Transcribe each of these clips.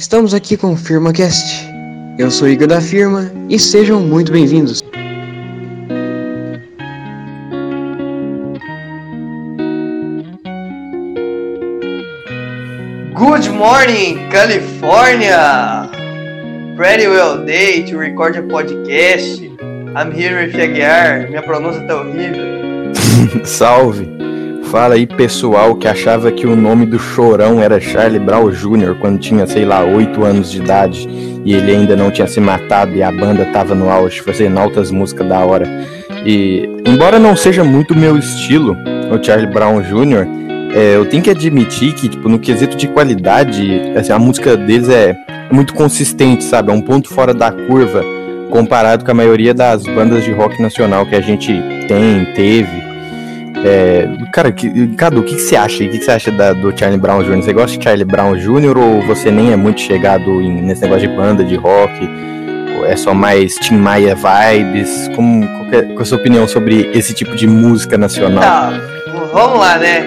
Estamos aqui com o FirmaCast. Eu sou Igor da Firma e sejam muito bem-vindos. Good morning, California! Pretty well day to record a podcast. I'm here with Aguiar. Minha pronúncia tá horrível. Salve! Fala aí pessoal que achava que o nome do chorão era Charlie Brown Jr. quando tinha, sei lá, 8 anos de idade e ele ainda não tinha se matado e a banda tava no auge fazendo altas músicas da hora. E embora não seja muito meu estilo, o Charlie Brown Jr., é, eu tenho que admitir que, tipo, no quesito de qualidade, assim, a música deles é muito consistente, sabe? É um ponto fora da curva comparado com a maioria das bandas de rock nacional que a gente tem, teve. É, cara, que, Cadu, o que, que, você acha? O que, que, você acha da, do Charlie Brown Jr.? Você gosta de Charlie Brown Jr. ou você nem é muito chegado em, nesse negócio de banda, de rock? é só mais Tim Maia vibes? Como, qual, é, qual é a sua opinião sobre esse tipo de música nacional? Tá, vamos lá, né?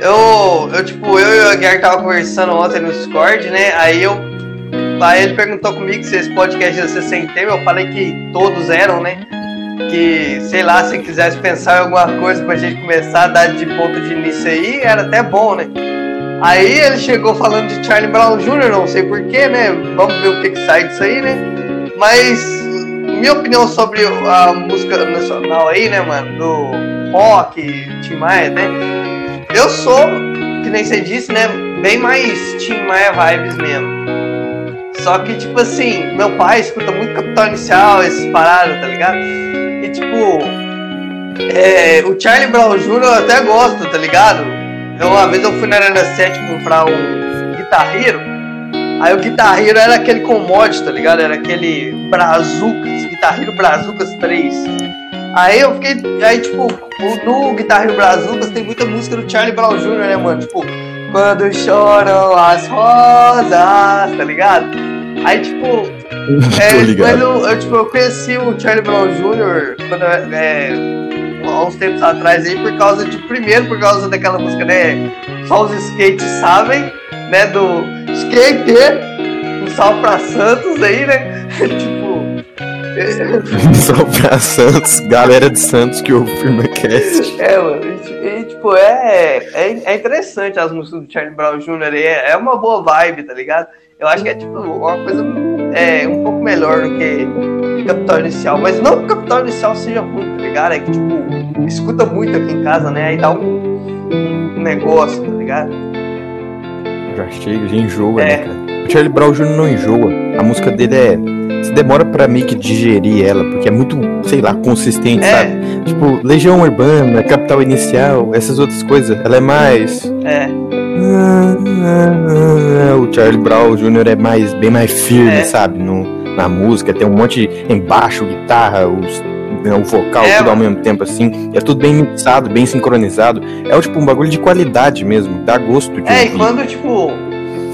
Eu, eu tipo, eu e o Aguiar tava conversando ontem no Discord, né? Aí eu. Aí ele perguntou comigo se esse podcast ia ser sem tema. Eu falei que todos eram, né? Que, sei lá, se quisesse pensar em alguma coisa pra gente começar a dar de ponto de início aí, era até bom, né? Aí ele chegou falando de Charlie Brown Jr., não sei porquê, né? Vamos ver o que, que sai disso aí, né? Mas minha opinião sobre a música nacional aí, né, mano? Do rock, Tim Maia, né? Eu sou, que nem você disse, né? Bem mais Tim Maia vibes mesmo. Só que, tipo assim, meu pai escuta muito Capital Inicial, esses paradas, tá ligado? Tipo, é, o Charlie Brown Jr. eu até gosto, tá ligado? Eu, uma vez eu fui na Arena 7 comprar um guitarreiro. Aí o guitarreiro era aquele commodity, tá ligado? Era aquele Brazucas, guitarreiro Brazucas 3. Aí eu fiquei. Aí, tipo, no Guitarreiro Brazucas tem muita música do Charlie Brown Jr., né, mano? Tipo, quando choram as rosas, tá ligado? Aí, tipo, é, mas eu, eu, tipo, eu conheci o Charlie Brown Jr. Quando, é, há uns tempos atrás aí, por causa de. Primeiro, por causa daquela música, né? Só os skates sabem, né? Do skate, um salve pra Santos aí, né? tipo. salve pra Santos, galera de Santos que ouve o FirmaCast. É, mano, e, e, tipo, é, é, é interessante as músicas do Charlie Brown Jr. É, é uma boa vibe, tá ligado? Eu acho que é tipo uma coisa é, um pouco melhor do que Capital Inicial. Mas não que Capital Inicial seja ruim, tá ligado? É que, tipo, escuta muito aqui em casa, né? Aí dá um, um negócio, tá ligado? Já chega, já enjoa, né, é. né, cara? O Charlie Brown Jr. não enjoa. A música dele é. Você demora pra meio que digerir ela, porque é muito, sei lá, consistente, é. sabe? Tipo, Legião Urbana, Capital Inicial, essas outras coisas. Ela é mais. É. O Charlie Brown Jr. é mais, bem mais firme, é. sabe? No, na música, tem um monte embaixo, guitarra, os, né, o vocal, é, tudo ao mesmo tempo, assim. É tudo bem mixado, bem sincronizado. É tipo um bagulho de qualidade mesmo, dá gosto de É, ouvir. e quando, tipo,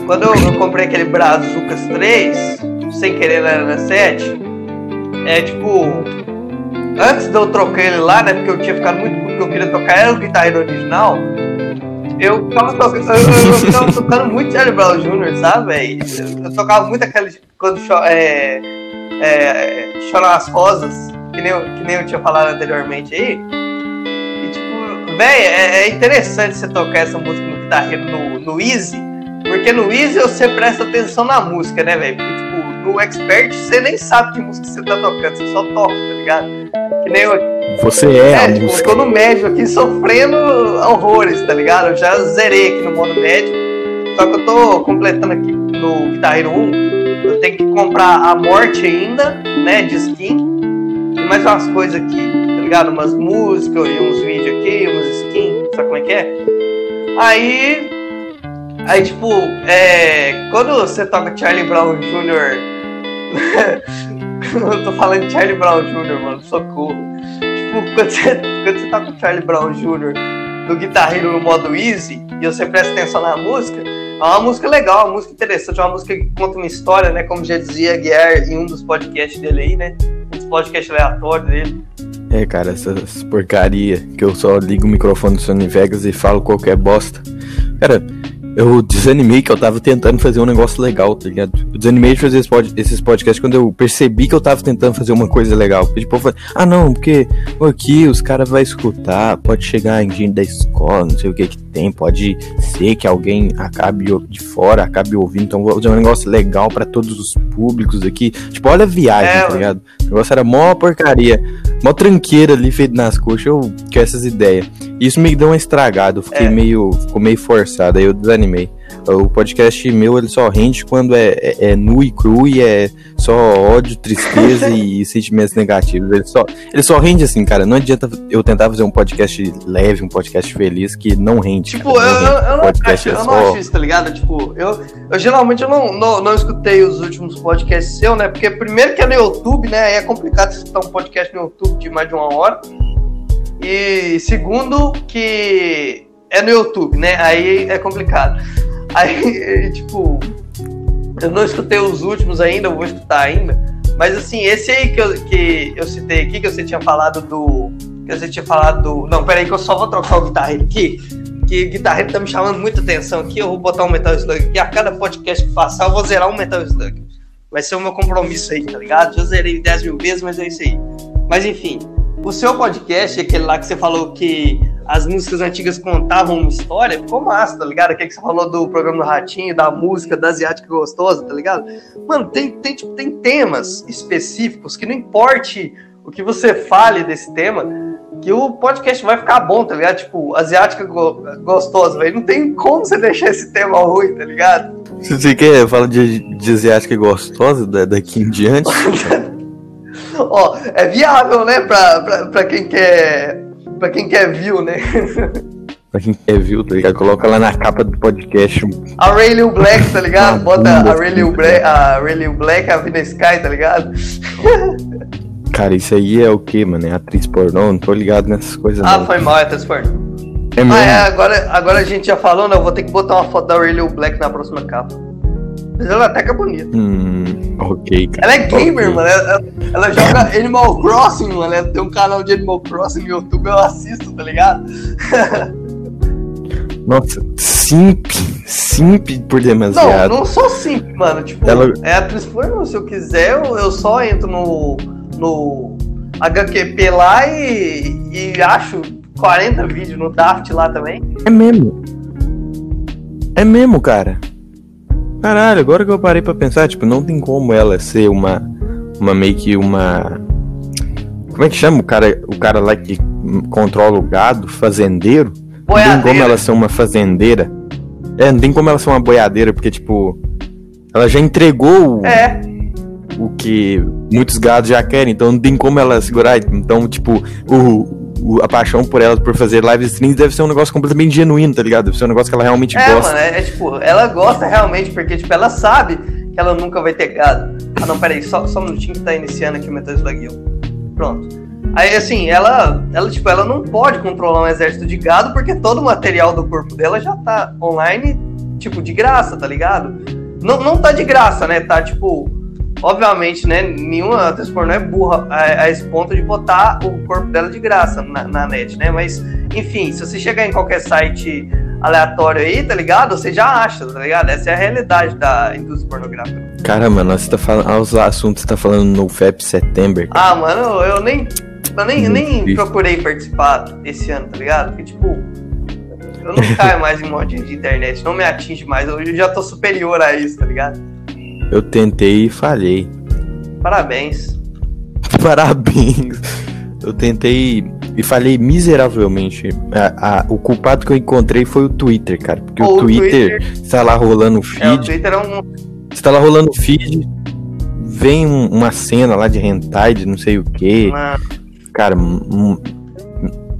quando eu, eu comprei aquele Brazucas 3, sem querer era na 7, é tipo. Antes de eu trocar ele lá, né? Porque eu tinha ficado muito. Porque eu queria tocar era o guitarreiro original eu tava tocando, eu, eu tava tocando muito Charlie Brown Jr., sabe, velho? Eu, tocava muito aquele. Quando cho, é, é, choram as rosas, que nem, que nem eu tinha falado anteriormente aí. E, tipo, velho, é, é, interessante você tocar essa música no guitarreiro no, no Easy, porque no Easy você presta atenção na música, né, velho? Porque, tipo, no Expert você nem sabe que música você tá tocando, você só toca, tá ligado? Que nem eu você é, é a tipo, música. Eu tô no médio aqui sofrendo horrores, tá ligado? Eu já zerei aqui no modo médio. Só que eu tô completando aqui no Guitarreiro 1. Eu tenho que comprar a morte ainda, né? De skin. E mais umas coisas aqui, tá ligado? Umas músicas e uns vídeos aqui, umas skins, sabe como é que é? Aí. Aí, tipo, é, quando você toca Charlie Brown Jr. eu tô falando de Charlie Brown Jr., mano, socorro tipo, quando você, quando você tá com o Charlie Brown Jr. no guitarreiro no modo easy e você presta atenção na música, é uma música legal, uma música interessante, é uma música que conta uma história, né? Como já dizia Guiar em um dos podcasts dele aí, né? Um dos podcasts aleatórios dele. É, cara, essas porcaria que eu só ligo o microfone do Sony Vegas e falo qualquer bosta. Cara, eu desanimei que eu tava tentando fazer um negócio legal, tá ligado? Eu desanimei de fazer esse pod, esses podcasts quando eu percebi que eu tava tentando fazer uma coisa legal. Porque, tipo, eu falei, ah não, porque aqui os caras vão escutar, pode chegar em gente da escola, não sei o que que tem, pode ser que alguém acabe de fora, acabe ouvindo, então vou fazer um negócio legal para todos os públicos aqui. Tipo, olha a viagem, é, tá ligado? O negócio era mó porcaria, mó tranqueira ali feito nas coxas, eu com essas ideias. Isso me deu uma estragada, eu fiquei é. meio, ficou meio forçado, aí eu desanimei. O podcast meu ele só rende quando é, é, é nu e cru e é só ódio, tristeza e, sentimentos negativos. Ele só, ele só rende assim, cara. Não adianta eu tentar fazer um podcast leve, um podcast feliz que não rende. Tipo, cara, eu, não, eu, eu, não acho, é eu não acho isso, tá ligado? Tipo, eu, eu geralmente eu não, não, não escutei os últimos podcasts seu, né? Porque primeiro que é no YouTube, né? Aí é complicado escutar um podcast no YouTube de mais de uma hora. E segundo que é no YouTube, né? Aí é complicado. Aí, tipo, eu não escutei os últimos ainda, eu vou escutar ainda. Mas assim, esse aí que eu, que eu citei aqui, que você tinha falado do. Que você tinha falado do. Não, peraí, que eu só vou trocar o guitarreiro aqui. Que o guitarreiro tá me chamando muita atenção aqui. Eu vou botar um Metal Slug aqui. A cada podcast que passar, eu vou zerar um Metal Slug. Vai ser o meu compromisso aí, tá ligado? Já zerei 10 mil vezes, mas é isso aí. Mas enfim, o seu podcast, aquele lá que você falou que as músicas antigas contavam uma história, ficou massa, tá ligado? Aquele que você falou do programa do Ratinho, da música, da Asiática Gostosa, tá ligado? Mano, tem, tem, tipo, tem temas específicos que não importe o que você fale desse tema, que o podcast vai ficar bom, tá ligado? Tipo, Asiática go Gostosa, velho. Não tem como você deixar esse tema ruim, tá ligado? Você quer falar de, de Asiática Gostosa daqui em diante? Ó, é viável, né, pra, pra, pra quem quer pra quem quer view, né? pra quem quer view, tá ligado? Coloca lá na capa do podcast. A Rayleigh Black, tá ligado? Bota a Rayleigh Black, a Rayleigh Black, a Vina Sky, tá ligado? Cara, isso aí é o que, mano? É atriz pornô? Não tô ligado nessas coisas. Ah, não. foi mal, é atriz pornô. É mesmo? Ah, é, agora, agora a gente já falou, né? Eu vou ter que botar uma foto da Rayleigh Black na próxima capa. Mas ela até que é bonita. Hum, ok, cara. Ela é gamer, okay. mano. Ela, ela, joga Animal Crossing, mano. Ela tem um canal de Animal Crossing no YouTube, eu assisto, tá ligado? Nossa, simp, simp por demasiado. Não, não sou simp, mano. Tipo, ela... é atriz pornô. Se eu quiser, eu, eu só entro no, no HQP lá e, e acho 40 vídeos no Daft lá também. É mesmo. É mesmo, cara. Caralho, agora que eu parei pra pensar, tipo, não tem como ela ser uma. Uma meio que uma. Como é que chama o cara, o cara lá que controla o gado, fazendeiro? Boiadeira. Não tem como ela ser uma fazendeira. É, não tem como ela ser uma boiadeira, porque, tipo. Ela já entregou é. o que muitos gados já querem, então não tem como ela segurar. Então, tipo, o, a paixão por ela, por fazer live streams, deve ser um negócio completamente genuíno, tá ligado? Deve ser um negócio que ela realmente é, gosta. Mano, é, é tipo, ela gosta realmente, porque, tipo, ela sabe que ela nunca vai ter gado. Ah, não, peraí, só, só um minutinho que tá iniciando aqui o Metal Slug Pronto. Aí, assim, ela, ela, tipo, ela não pode controlar um exército de gado, porque todo o material do corpo dela já tá online, tipo, de graça, tá ligado? Não, não tá de graça, né? Tá, tipo, obviamente, né, nenhuma atriz pornô é burra a, a, esse ponto de botar o corpo dela de graça na, na, net, né? Mas, enfim, se você chegar em qualquer site aleatório aí, tá ligado? Você já acha, tá ligado? Essa é a realidade da indústria pornográfica. Cara, mano, você tá falando. Os assuntos que você tá falando no FEP September. Ah, mano, eu nem. Eu nem, nem procurei participar esse ano, tá ligado? Porque, tipo, eu não caio mais em modinha de internet, não me atinge mais. Eu já tô superior a isso, tá ligado? Eu tentei e falhei. Parabéns. Parabéns. Eu tentei e falhei miseravelmente. A, a, o culpado que eu encontrei foi o Twitter, cara. Porque o, o Twitter, Twitter está lá rolando o feed. É, o Twitter é um. Está lá rolando o feed. Vem um, uma cena lá de hentai, de não sei o que. Cara, um,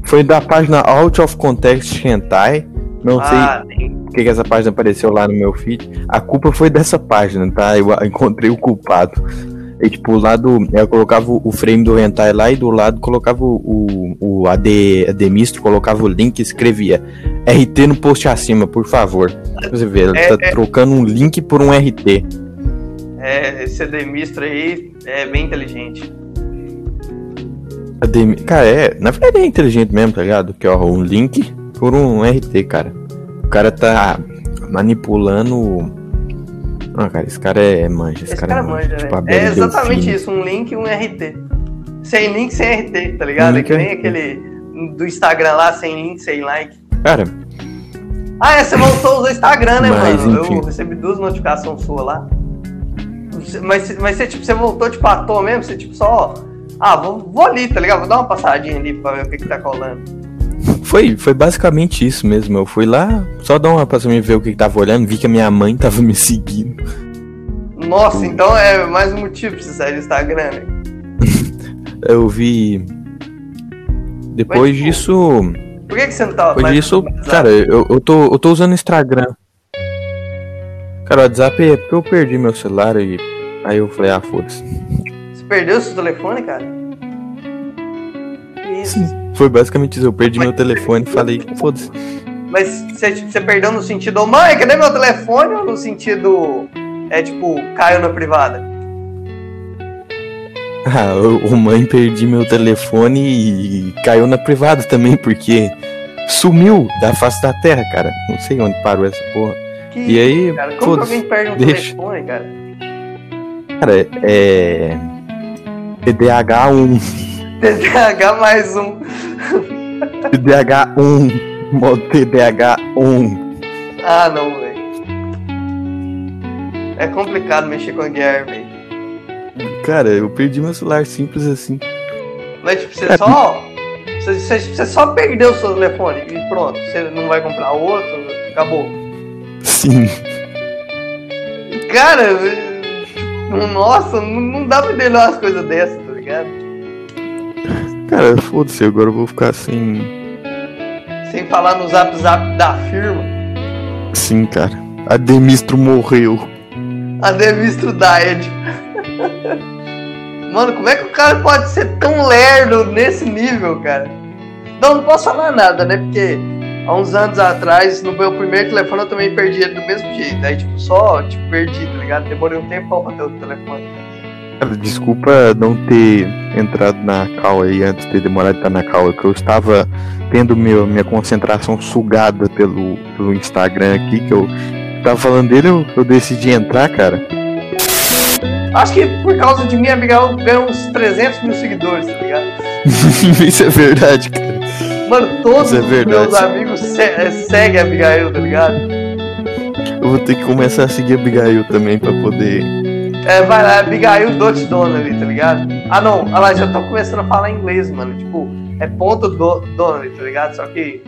foi da página Out of Context Hentai. Não ah, sei. Por que essa página apareceu lá no meu feed. A culpa foi dessa página, tá? Eu encontrei o culpado. E tipo, o lado. Eu colocava o frame do hentai lá e do lado colocava o, o AD, ADMistro, colocava o link e escrevia RT no post acima, por favor. Você vê, ele é, tá é... trocando um link por um RT. É, esse ADMistro aí é bem inteligente. AD, cara, é. Na verdade é inteligente mesmo, tá ligado? Que ó, um link por um RT, cara cara tá manipulando. Ah, cara, esse cara é manja. Esse, Esse cara manja, tipo, né? É exatamente isso, um link e um RT. Sem link, sem RT, tá ligado? É Link que nem aquele do Instagram lá, sem link, sem like. Cara, Ah, é, você voltou a usar Instagram, né, Mas, mano? enfim. Eu recebi duas notificações suas lá. Mas, mas você, tipo, você voltou, tipo, à toa mesmo? Você, tipo, só... Ah, vou, vou ali, tá ligado? Vou dar uma passadinha ali pra ver o que que tá colando. Foi, foi basicamente isso mesmo. Eu fui lá, só dar uma pra me ver o que, que tava olhando, vi que a minha mãe tava me seguindo. Nossa, então é mais um motivo pra você sair do Instagram, né? Eu vi. Depois Mas, disso. Por que, que você não tava Depois disso, cara, eu, eu, tô, eu tô usando o Instagram. Cara, o WhatsApp é porque eu perdi meu celular e. Aí eu falei, ah, foda-se. Você perdeu seu telefone, cara? Isso. Foi basicamente isso. Eu perdi meu telefone e falei, foda-se. Mas você, perdeu no sentido, mãe, cadê meu telefone? Ou no sentido, é tipo, caiu na privada? Ah, o, mãe perdi meu telefone e caiu na privada também, porque sumiu da face da terra, cara. Não sei onde parou essa porra. Que E aí, cara? Como que alguém perde um deixa. telefone, cara? Cara, é. TDAH1. TDAH mais um. TDAH1. Modo TDAH1. Ah, não, velho. É complicado mexer com a guerra, velho. Cara, eu perdi meu celular simples assim. Mas, tipo, você É. só. Você, você- você só perdeu o seu telefone e pronto. Você não vai comprar outro, acabou. Sim. Cara, nossa, não, não dá pra entender umas coisas dessas, tá ligado? Cara, foda-se, agora eu vou ficar sem. Sem falar no zap zap da firma. Sim, cara. A Demistro morreu. A Demistro Died. Mano, como é que o cara pode ser tão lerdo nesse nível, cara? Não, não posso falar nada, né? Porque há uns anos atrás, no meu primeiro telefone, eu também perdi ele do mesmo jeito. Aí, tipo, só, tipo, perdi, tá ligado? Demorei um tempão pra ter o telefone. Cara, desculpa não ter entrado na cal aí antes de ter demorado de estar na cal, é que eu estava tendo meu, minha concentração sugada pelo, pelo Instagram aqui, que eu tava falando dele, eu, eu decidi entrar, cara. Acho que por causa de mim, a ganhou uns 300 mil seguidores, tá ligado? Isso é verdade, cara. Mano, todos é os meus amigos se eh, seguem a Abigail, tá ligado? Eu vou ter que começar a seguir a Abigail também pra poder. É, vai lá, Abigail Dot Donnelly, tá ligado? Ah, não, olha lá, já tô começando a falar inglês, mano. Tipo, é ponto do, Donnelly, tá ligado? Só que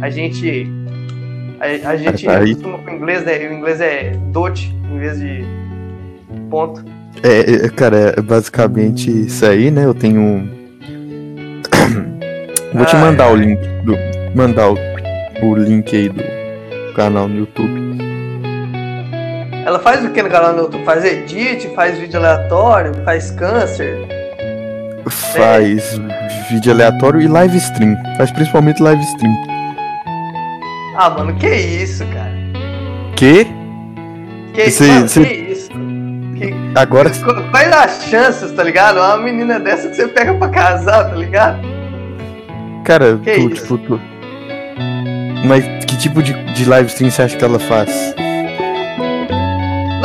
a gente. A, a gente tá costuma com o inglês, né? O inglês é Dot em vez de ponto. É, é, cara, é basicamente isso aí, né? Eu tenho. Vou te Ah, mandar é. o link do. Mandar o, o link aí do canal no YouTube. Ela faz o que no canal no YouTube? Faz edit, faz vídeo aleatório, faz câncer. Faz vídeo aleatório e live stream. Faz principalmente live stream. Ah, mano, que isso, cara? Que? Que, Cê- mano, cê- que isso? Que, Agora. Qu- Quais as chances, tá ligado? Uma menina dessa que você pega pra casar, tá ligado? Cara, Que tu, isso? tipo, tu. Mas que tipo de, de live stream você acha que ela faz?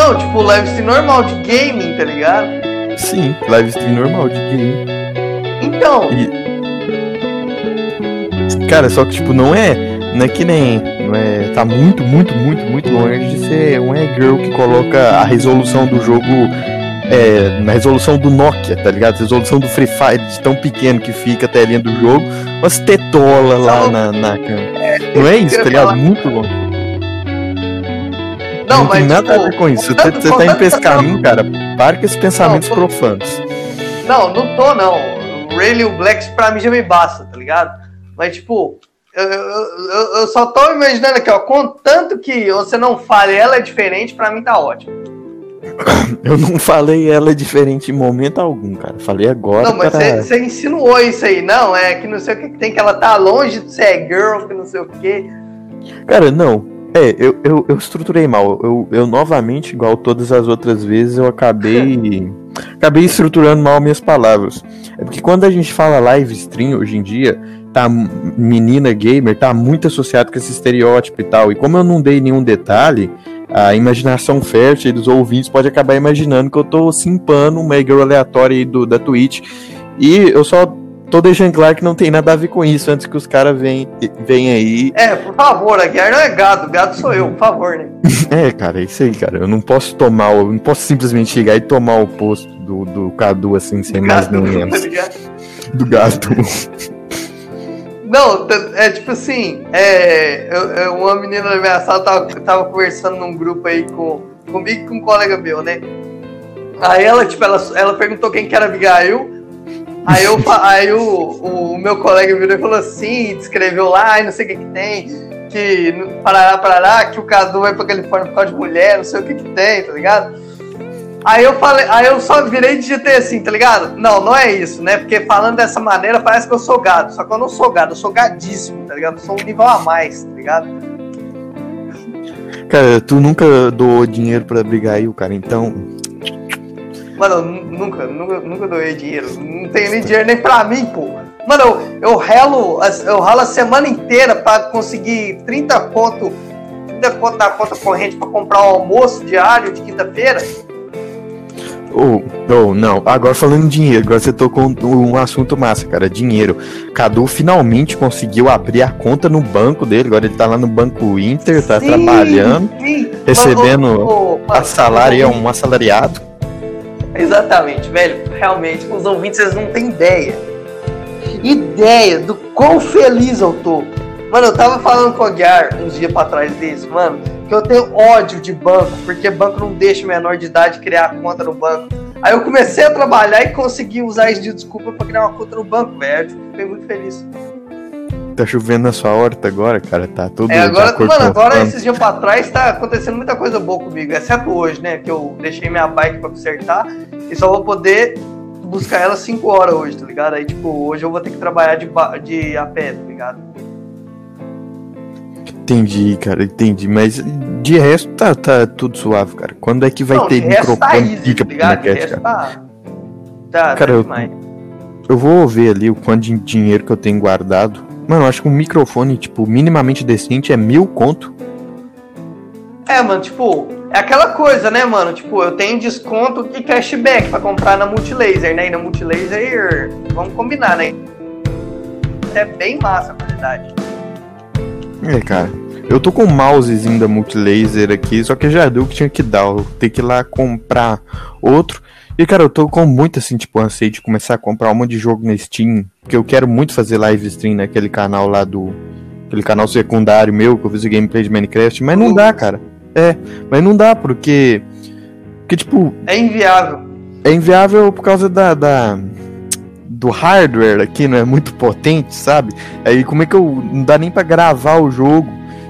Não, tipo, live stream normal de gaming, tá ligado? Sim, live stream normal de game. Então, Cara, só que tipo, não é. Não é que nem. Não é, tá muito, muito, muito, muito longe de ser um e-girl que coloca a resolução do jogo é, na resolução do Nokia, tá ligado? Resolução do Free Fire, de tão pequeno que fica a telinha do jogo, umas tetolas lá na, na cama. Não é isso, tá ligado? Muito longe. Não, Não, mas tem nada tipo, a ver com isso. Você, você tá indo contanto pra esse que tá caminho, cara. Para com esses pensamentos Não, tô- profanos. Não, não tô, não. O Rayleigh e o Black pra mim já me basta, tá ligado? Mas, tipo, eu, eu, eu- eu só tô imaginando aqui, ó. Contanto que você não fale ela é diferente, pra mim tá ótimo. Eu não falei ela diferente em momento algum, cara. Falei agora não, mas você, você insinuou isso aí. Não, é que não sei o que tem, que ela tá longe de ser girl, que não sei o que. Cara, não. É, eu, eu, eu estruturei mal. Eu, eu novamente, igual todas as outras vezes, eu acabei. acabei estruturando mal minhas palavras. É porque quando a gente fala live stream hoje em dia, tá menina gamer tá muito associado com esse estereótipo e tal. E como eu não dei nenhum detalhe, a imaginação fértil dos ouvintes pode acabar imaginando que eu tô simpando uma girl aleatória aí do, da Twitch. E eu só tô deixando claro que não tem nada a ver com isso antes que os caras venham vem aí. É, por favor, a guerra não é gado, gado sou eu, por favor, né? é, cara, é isso aí, cara. Eu não posso tomar, eu não posso simplesmente chegar e tomar o posto do, do Cadu assim, sem mais nem menos. Tá do gato. Não, é tipo assim, é, eu, eu, uma menina da minha sala tava, tava conversando num grupo aí com, comigo e com um colega meu, né? Aí ela, tipo, ela, ela perguntou quem que era Abigail. Aí, eu, aí o, o, o, meu colega virou e falou assim, descreveu lá, e não sei o que que tem, que parará, parará, que o Cadu vai pra Califórnia por causa de mulher, não sei o que que tem, tá ligado? Aí eu falei, aí eu só virei e digitei assim, tá ligado? Não, não é isso, né? Porque falando dessa maneira parece que eu sou gado. Só que eu não sou gado, eu sou gadíssimo, tá ligado? Eu sou um nível a mais, tá ligado? Cara, tu nunca doou dinheiro pra Abigail, cara, então. Mano, eu nunca, nunca, nunca doei dinheiro. Não tenho nem dinheiro nem pra mim, pô. Mano, eu, eu relo, eu ralo a semana inteira pra conseguir 30 conto, 30 conto da conta corrente pra comprar o um almoço diário de quinta-feira. Ou, oh, oh, não, agora falando em dinheiro, agora você tocou um, um, assunto massa, cara, dinheiro. Cadu finalmente conseguiu abrir a conta no banco dele, agora ele tá lá no Banco Inter, tá sim, trabalhando, sim. recebendo oh, a salário, é um assalariado. Exatamente, velho, realmente, os ouvintes eles não têm ideia. Ideia do quão feliz eu tô. Mano, eu tava falando com o Guiar uns dias pra trás desse, mano que eu tenho ódio de banco, porque banco não deixa o menor de idade criar conta no banco. Aí eu comecei a trabalhar e consegui usar isso de desculpa para criar uma conta no banco, velho. Fiquei muito feliz. Tá chovendo na sua horta agora, cara? Tá tudo. É, agora, mano, agora esses dias pra trás tá acontecendo muita coisa boa comigo, exceto hoje, né? Que eu deixei minha bike pra consertar e só vou poder buscar ela 5 horas hoje, tá ligado? Aí, tipo, hoje eu vou ter que trabalhar de, de a pé, tá ligado? Entendi, cara, entendi. Mas de resto tá, tá tudo suave, cara. Quando é que vai não, ter microfone tá easy, tá cara? Tá, tá, cara, eu, eu vou ver ali o quanto de dinheiro que eu tenho guardado. Mano, eu acho que um microfone, tipo, minimamente decente é mil conto. É, mano, tipo, é aquela coisa, né, mano? Tipo, eu tenho desconto e cashback pra comprar na Multilaser, né? E na Multilaser, vamos combinar, né? É bem massa a qualidade. É, cara. Eu tô com o mousezinho da Multilaser aqui, só que já deu que tinha que dar. Eu tenho que ir lá comprar outro. E, cara, eu tô com muito, assim, tipo, anseio de começar a comprar um monte de jogo na Steam. Porque eu quero muito fazer live stream naquele canal lá do. Aquele canal secundário meu, que eu fiz o gameplay de Minecraft. Mas não dá, cara. É, mas não dá, porque. Porque, tipo. É inviável. É inviável por causa da, da do hardware aqui não é muito potente, sabe? Aí como é que eu não dá nem para gravar o jogo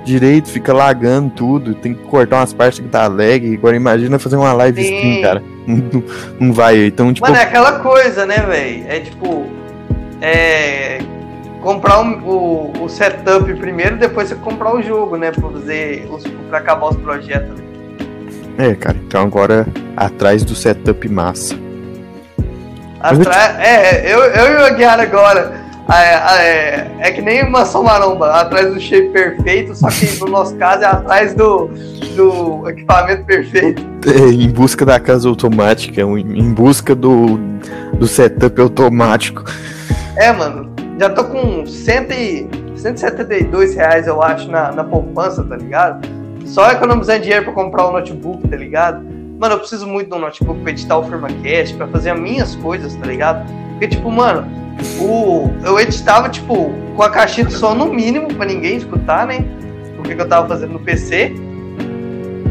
direito, fica lagando tudo, tem que cortar umas partes que tá lag. Agora imagina fazer uma live Sim. stream, cara. Não, não vai, então tipo. Mano, é aquela coisa, né, velho? É tipo é comprar um, o, o setup primeiro, depois você comprar o jogo, né, para fazer os para acabar os projetos. É, cara. Então agora atrás do setup massa. Atrás, é, eu, eu e o Aguiar agora. É, é, é, que nem uma maromba, atrás do shape perfeito, só que no nosso caso é atrás do, do equipamento perfeito. É, em busca da casa automática, em busca do, do setup automático. É, mano, já tô com cento e, 172 reais, eu acho, na, na poupança, tá ligado? Só economizando dinheiro pra comprar o um notebook, tá ligado? Mano, eu preciso muito de um notebook pra editar o FirmaCast, pra fazer as minhas coisas, tá ligado? Porque, tipo, mano, o, eu editava, tipo, com a caixinha de som no mínimo, pra ninguém escutar, né? O que, que eu tava fazendo no PC.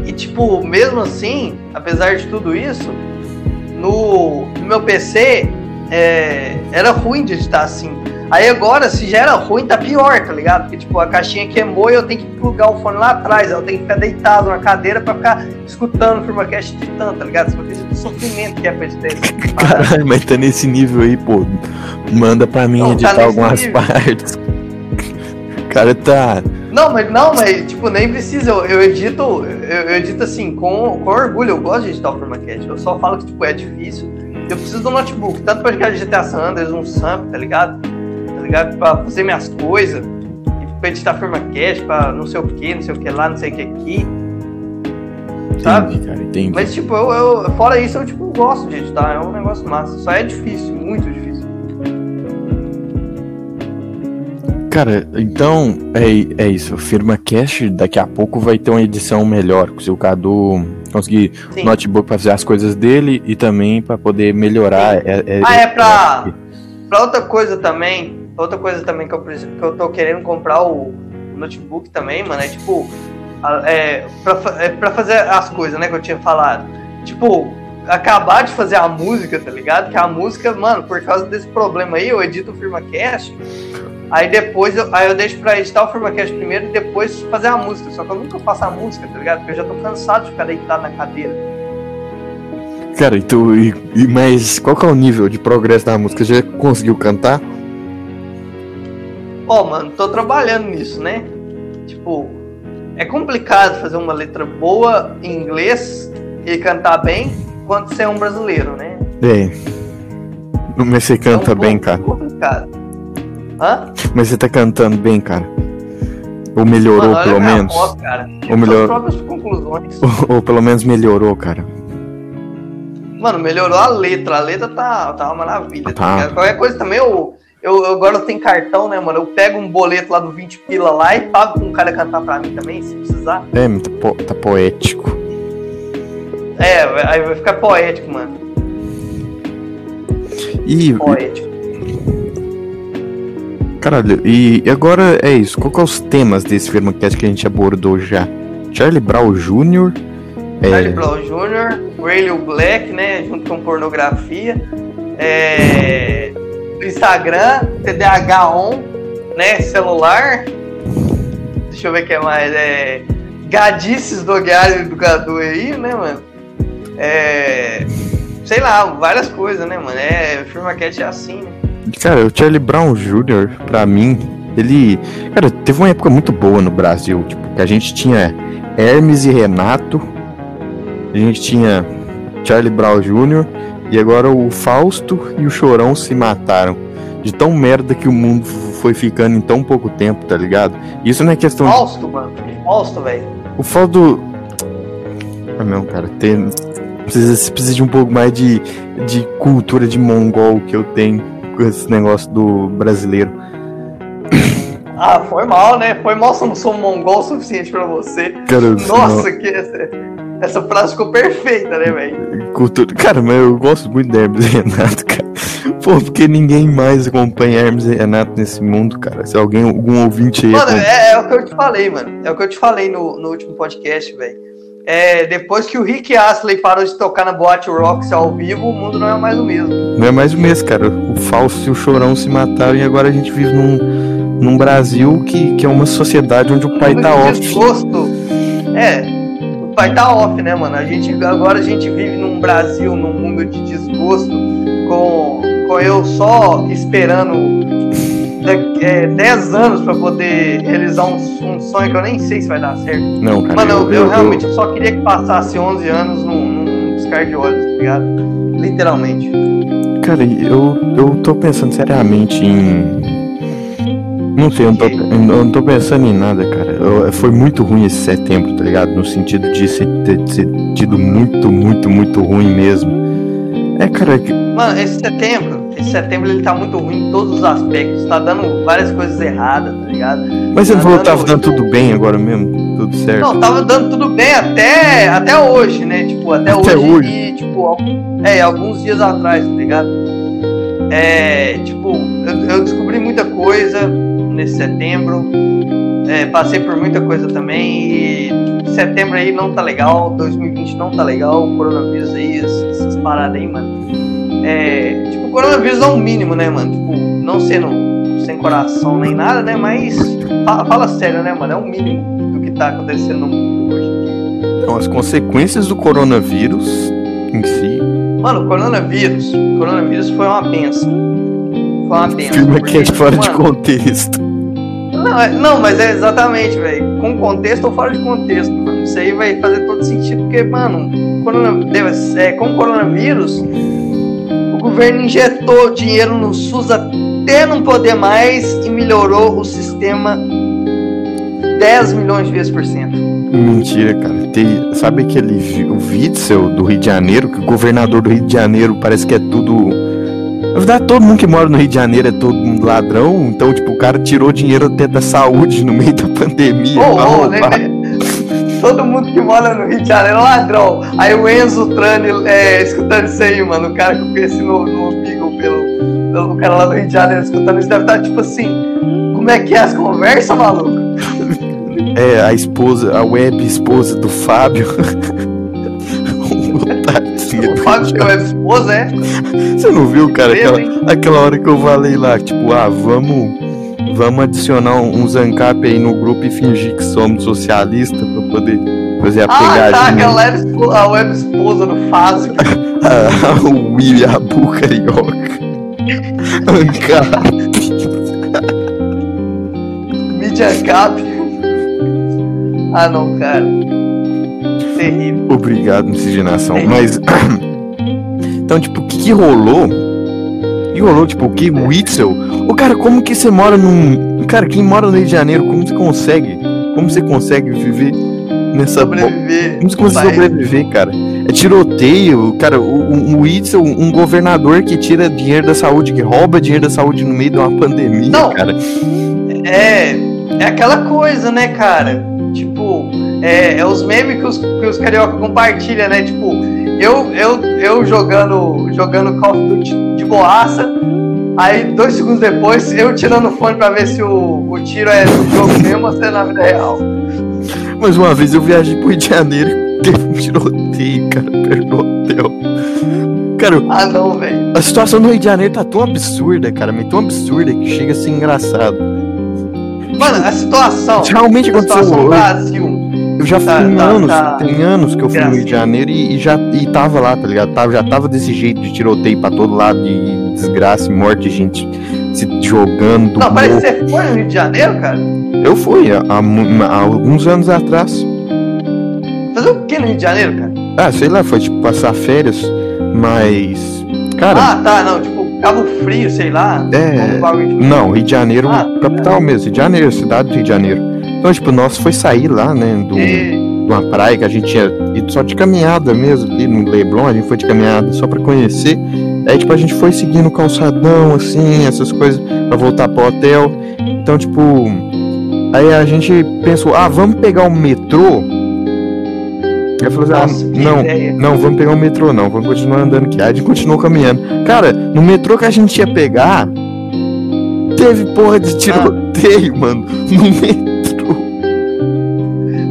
E, tipo, mesmo assim, apesar de tudo isso, no, no meu PC é, era ruim de editar assim. Aí agora, se já era ruim, tá pior, tá ligado? Porque, tipo, a caixinha queimou e eu tenho que plugar o fone lá atrás. Eu tenho que ficar deitado na cadeira pra ficar escutando o FirmaCast editando, tá ligado? Você acredita do sofrimento que é pra editar isso. Caralho, mas tá nesse nível aí, pô. Manda pra mim não, editar tá algumas nível. partes. O cara tá. Não, mas não, mas tipo, nem precisa. Eu, eu edito, eu, eu, edito assim, com, com orgulho. Eu gosto de editar o FirmaCast. Eu só falo que, tipo, é difícil. Eu preciso de um notebook, tanto pra jogar GTA San Andreas, um Samp, tá ligado? Ligado? Pra fazer minhas coisas, pra editar firma cash, pra não sei o que, não sei o que lá, não sei o que aqui. Sabe? Entendi, cara, entendi. Mas, tipo, eu, eu- fora isso, eu, tipo, gosto de editar. É um negócio massa. Só é difícil, muito difícil. Cara, então é, é isso. Firma Cash daqui a pouco vai ter uma edição melhor. Se o Cadu conseguir Sim. notebook pra fazer as coisas dele e também pra poder melhorar. É, é- Ah, é pra, pra outra coisa também. Outra coisa também que eu, que eu tô querendo comprar o notebook também, mano. É tipo. É, pra, é pra fazer as coisas, né, que eu tinha falado. Tipo, acabar de fazer a música, tá ligado? Que a música, mano, por causa desse problema aí, eu edito o FirmaCast. Aí depois eu, aí eu deixo pra editar o FirmaCast primeiro e depois fazer a música. Só que eu nunca faço a música, tá ligado? Porque eu já tô cansado de ficar deitado na cadeira. Cara, e tu. E, e- mas qual que é o nível de progresso da música? Já conseguiu cantar? Ó, mano, tô trabalhando nisso, né? Tipo, é complicado fazer uma letra boa em inglês e cantar bem quando você é um brasileiro, né? É. Mas você canta É um bem, cara. complicado. Hã? Mas você tá cantando bem, cara. Ou melhorou, Mano, pelo menos. voz, cara. Ou melhor- Suas próprias conclusões. Ou, ou pelo menos melhorou, cara. Mano, melhorou a letra. A letra tá, tá uma maravilha. Tá. ligado? Qualquer coisa também, eu, eu, agora eu tenho cartão, né, mano? Eu pego um boleto lá do 20 pila lá e pago pra um cara cantar pra mim também, se precisar. É, tá, po- tá poético. É, aí vai ficar poético, mano. E, Poético. caralho, e, agora é isso. Qual que é os temas desse FirmaCast que a gente abordou já? Charlie Brown Jr. Charlie É, Brown Jr., Radio Black, né? Junto com pornografia. É, Instagram, TDAH on, né? Celular. Deixa eu ver o que é mais. É, gadices do Guiário Educador aí, né, mano? É, sei lá, várias coisas, né, mano? É, FirmaCast é assim, né? Cara, o Charlie Brown Jr., pra mim, ele. Cara, teve uma época muito boa no Brasil. Tipo, que a gente tinha Hermes e Renato. A gente tinha Charlie Brown Jr. E agora o Fausto e o Chorão se mataram. De tão merda que o mundo foi ficando em tão pouco tempo, tá ligado? Isso não é questão. Fausto, mano. Fausto, velho. O Fausto. Ah, não, cara. Tem... Precisa, você precisa de um pouco mais de, de cultura de mongol que eu tenho com esse negócio do brasileiro. Ah, foi mal, né? Foi mal se eu não sou mongol o suficiente pra você. Cara, Nossa, que essa, essa frase ficou perfeita, né, velho? Cultura... Cara, mas eu gosto muito da Hermes e Renato, cara. Pô, porque ninguém mais acompanha Hermes e Renato nesse mundo, cara. Se alguém, algum ouvinte aí. Mano, é, é o que eu te falei, mano. É o que eu te falei no, no último podcast, velho. É, depois que o Rick Astley parou de tocar na Boate Rocks ao vivo, o mundo não é mais o mesmo. Não é mais o mesmo, cara. O Fausto e o Chorão se mataram e agora a gente vive num, num Brasil que, que é uma sociedade onde o pai tá de off. Desgosto. É, o pai tá off, né, mano? A gente, agora a gente vive num Brasil, num mundo de desgosto, com, com eu só esperando daqui- é, 10 anos pra poder realizar um, um sonho que eu nem sei se vai dar certo. Não, cara. Mano, eu, eu realmente só queria que passasse 11 anos num, num piscar de olhos, tá ligado? Literalmente. Cara, eu, eu tô pensando seriamente em. Não sei, eu não tô, eu não tô pensando em nada, cara. Eu- foi muito ruim esse setembro, tá ligado? No sentido de ser, ter, ter tido muito, muito, muito ruim mesmo. É, cara, que- Mano, esse setembro, esse setembro ele tá muito ruim em todos os aspectos. Tá dando várias coisas erradas, tá ligado? mas você Tá falou que tava dando tudo bem agora mesmo? Tudo certo? Não, tava dando tudo bem até, até hoje, né? Tipo, até, Até hoje, hoje. e, tipo, é, alguns dias atrás, tá ligado? É, tipo, eu, eu descobri muita coisa nesse setembro. É, passei por muita coisa também. E setembro aí não tá legal, 2020 não tá legal, o coronavírus aí, essas, paradas aí, mano. É, tipo, o coronavírus é um mínimo, né, mano? Tipo, não sendo sem coração nem nada, né? Mas fala, fala sério, né, mano? É o mínimo do que tá acontecendo no mundo hoje em dia. Então, as consequências do coronavírus em si. Mano, o coronavírus, o coronavírus foi uma benção. Foi uma benção. Porque, que é fora de mano, contexto. Não, é- não, mas é exatamente, velho. Com contexto ou fora de contexto, mano. Isso aí vai fazer todo sentido, porque, mano, é, com o coronavírus, o governo injetou dinheiro no SUS até não poder mais e melhorou o sistema 10 milhões de vezes por cento. Mentira, cara. Tem, sabe aquele o Witzel do Rio de Janeiro, que o governador do Rio de Janeiro parece que é tudo. Na verdade, todo mundo que mora no Rio de Janeiro é todo mundo ladrão, então, tipo, o cara tirou dinheiro até da saúde no meio da pandemia. Pra ô, né, né? Todo mundo que mora no Rio de Janeiro é ladrão. Aí o Enzo Trani é, escutando isso aí, mano. O cara que eu conheci no, no Beagle, pelo, pelo cara lá do Rio de Janeiro escutando isso, deve estar tipo assim. Como é que é as conversas, maluco? É, a esposa, a web esposa do Fábio. o Tadinho O do Fábio, Rio de que é a esposa, é? Você não viu, cara, aquela, aquela hora que eu falei lá, tipo, ah, vamos, vamos adicionar um, Zancap aí no grupo e fingir que somos socialistas pra poder fazer a Ah, tá, pegadinha. aquela era a web esposa do Fábio. Ah, o William Abu Carioca. Ancap. Media Cap. Ah, não, cara. Terrível. Obrigado, miscigenação. Mas. Então, tipo, o que, que rolou? Que rolou, tipo, o que? O Witzel? Ô, cara, como que você mora num. Cara, quem mora no Rio de Janeiro, como você consegue? Como você consegue viver nessa. Sobreviver. Como você consegue sobreviver, cara? É tiroteio, cara, o, o, o Witzel, um governador que tira dinheiro da saúde, que rouba dinheiro da saúde no meio de uma pandemia, Não. cara. É, é aquela coisa, né, cara? Tipo, é, é os memes que os, que os carioca compartilham, né? Tipo, eu, eu, eu jogando, jogando Call of Duty de boaça, aí dois segundos depois eu tirando o fone pra ver se o, o tiro é no jogo mesmo ou se é na vida real. Mas uma vez eu viajei pro Rio de Janeiro e teve um tiroteio, cara, perto do hotel. Cara, Ah, não, velho. a situação do Rio de Janeiro tá tão absurda, cara, mas tão absurda que chega a ser engraçado. Mano, a situação. Realmente A situação aconteceu do hoje. Brasil. Eu já fui Tá, em tá, anos, tá. tem anos que eu fui no Rio de. Janeiro e, e já e tava lá, tá ligado? Tava, já tava desse jeito de tiroteio pra todo lado, de desgraça e morte, gente se jogando do Não, parece que você foi no Rio de Janeiro, cara? Eu fui há, há há alguns anos atrás. Fazer o que no Rio de Janeiro, cara? Ah, sei lá, foi tipo passar férias, mas. Cara, Ah, tá, não, tipo, Cabo Frio, sei lá. É, um de- Não, Rio de Janeiro, Ah, capital mesmo, Rio de Janeiro, cidade do Rio de Janeiro. Então, tipo, nós foi sair lá, né, do, de E- uma praia que a gente tinha ido só de caminhada mesmo, ali no Leblon, a gente foi de caminhada só pra conhecer. Aí, tipo, a gente foi seguindo o calçadão, assim, essas coisas, pra voltar pro hotel. Então, tipo, aí a gente pensou, ah, vamos pegar o metrô? Eu falei Nossa, assim, ah, não, ideia. não, vamos pegar o metrô não, vamos continuar andando aqui. Aí a gente continuou caminhando. Cara, no metrô que a gente ia pegar, teve porra de tiroteio, mano. No metrô.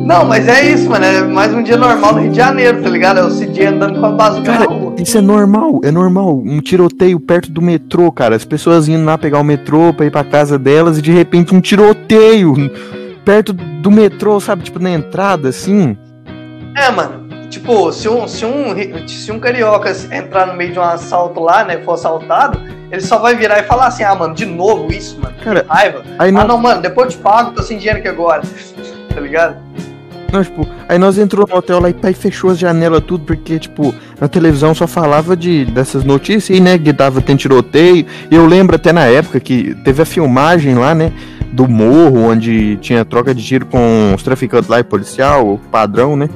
Não, mas é isso, mano. É mais um dia normal no Rio de Janeiro, tá ligado? É o CJ andando com a bazuca Cara, na rua. isso é normal, é normal. Um tiroteio perto do metrô, cara. As pessoas indo lá pegar o metrô pra ir pra casa delas e de repente um tiroteio perto do metrô, sabe? Tipo, na entrada, assim. É, mano. Tipo, se um, se, um, se um carioca entrar no meio de um assalto lá, né, for assaltado, ele só vai virar e falar assim, ah, mano, de novo isso, mano. Cara, que raiva. Aí Ah, nós, não, mano, depois eu te pago, tô sem dinheiro aqui agora. Tá ligado? Não, tipo, aí nós entrou no hotel lá e pai fechou as janelas tudo, porque, tipo, na televisão só falava de, dessas notícias aí, né? Que dava tem tiroteio. E eu lembro até na época que teve a filmagem lá, né? Do morro, onde tinha troca de tiro com os traficantes lá e policial, o padrão, né?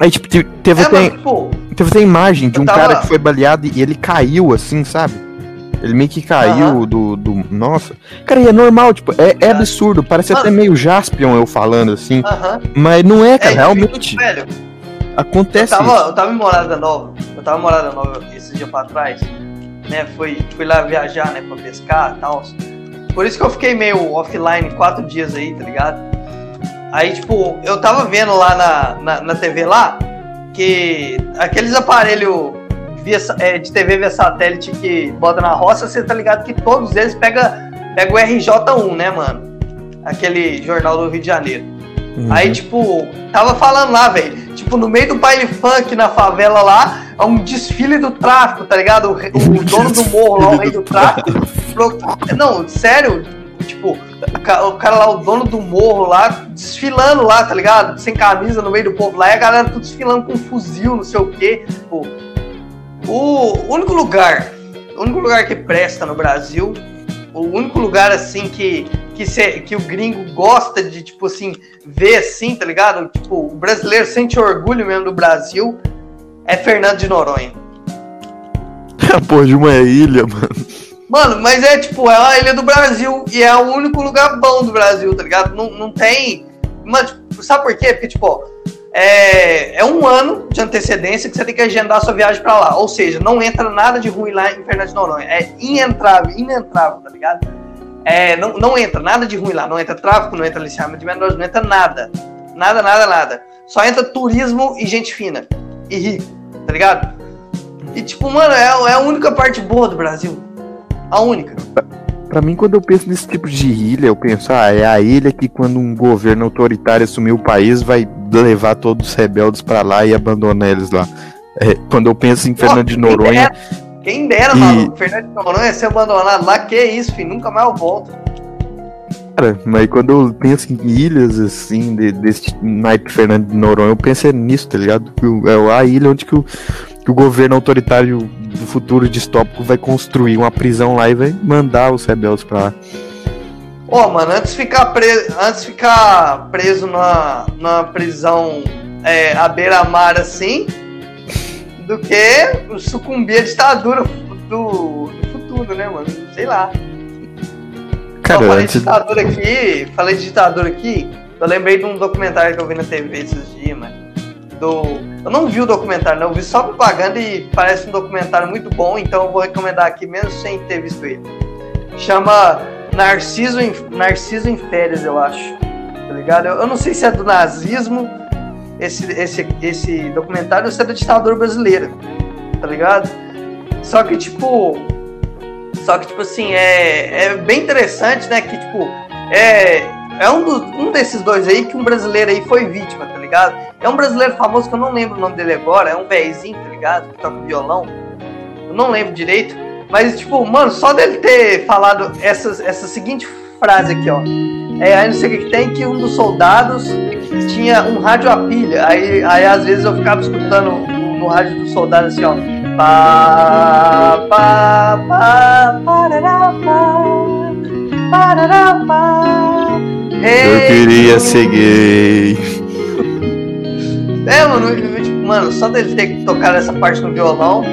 Aí, tipo, te- teve, É, até, tipo, teve até imagem de um tava- cara que foi baleado e ele caiu assim, sabe? Ele meio que caiu Aham. do, do. Nossa. Cara, e é normal, tipo, é, é absurdo. Parece Mano. até meio Jaspion eu falando assim. aham. Mas não é, cara. É, realmente Velho, eu acontece isso. tava, eu tava em Morada Nova, eu tava em Morada Nova esse dia pra trás, né? Fui, fui lá viajar, né, pra pescar e tal. Por isso que eu fiquei meio offline quatro dias aí, tá ligado? Aí, tipo, eu tava vendo lá na, na, na TV lá que aqueles aparelhos via, é, de TV via satélite que bota na roça, você tá ligado que todos eles pega, pega o RJ1, né, mano? Aquele jornal do Rio de Janeiro. Uhum. Aí, tipo, tava falando lá, velho. Tipo, no meio do baile funk na favela lá, é um desfile do tráfico, tá ligado? O, o dono do morro lá, o rei do tráfico. falou- Não, sério, tipo, o ca- o cara, lá, o dono do morro lá, desfilando lá, tá ligado? Sem camisa no meio do povo lá, e a galera tudo desfilando com fuzil, não sei o quê. Tipo, o único lugar, o único lugar que presta no Brasil, o único lugar assim que que, se, que o gringo gosta de tipo assim ver assim, tá ligado? Tipo, o brasileiro sente orgulho mesmo do Brasil é Fernando de Noronha. A porra de uma ilha, mano. Mano, mas é tipo, é uma ilha do Brasil e é o único lugar bom do Brasil, tá ligado? Não, não tem. Tipo, sabe por quê? Porque, tipo, é, é um ano de antecedência que você tem que agendar a sua viagem pra lá. Ou seja, não entra nada de ruim lá em Fernando de Noronha. É inentrável, inentrável, tá ligado? É, não, não entra nada de ruim lá. Não entra tráfico, não entra liciamento de menores, não entra nada. Nada, nada, nada. Só entra turismo e gente fina. E rico, tá ligado? E tipo, mano, é, é a única parte boa do Brasil. A única. Pra mim, quando eu penso nesse tipo de ilha, eu penso, ah, é a ilha que quando um governo autoritário assumir o país, vai levar todos os rebeldes para lá e abandonar eles lá. É, quando eu penso em Fernando de Noronha. Quem dera, e... maluco, Fernando de Noronha ser abandonado lá, que isso, filho, nunca mais eu volto. Cara, mas quando eu penso em ilhas, assim, de, desse naipe Fernando de Noronha, eu penso nisso, tá ligado? É a ilha onde que o, que o governo autoritário do futuro distópico vai construir uma prisão lá e vai mandar os rebeldes pra lá. Ó, oh, mano, antes ficar preso, antes ficar preso numa, numa prisão é, à beira-mar assim, do que sucumbir à ditadura do, do futuro, né, mano? Sei lá. Cara, falei antes... de ditadura aqui, falei de ditadura aqui, eu lembrei de um documentário que eu vi na TV esses dias, mano. Do. Eu não vi o documentário, não, eu vi só propaganda e parece um documentário muito bom, então eu vou recomendar aqui mesmo sem ter visto ele. Chama Narciso em, Narciso em Férias, eu acho. Tá ligado? Eu, eu não sei se é do nazismo esse, esse, esse documentário ou se é da ditadura brasileira. Tá ligado? Só que, tipo. Só que, tipo assim, é, é bem interessante, né? Que, tipo, é, é um, do, um desses dois aí que um brasileiro aí foi vítima, tá ligado? É um brasileiro famoso que eu não lembro o nome dele agora, é um véizinho, tá ligado? Que toca violão. Eu não lembro direito. Mas, tipo, mano, só dele ter falado essa, essa seguinte frase aqui, ó. É, aí não sei o que, que tem, que um dos soldados tinha um rádio a pilha. Aí, aí às vezes eu ficava escutando no rádio do soldado assim, ó. Pá, pá, pá, parará, pá, parará, pá. Eu queria gay. É, mano, tipo, mano, só dele ter tocado essa parte no violão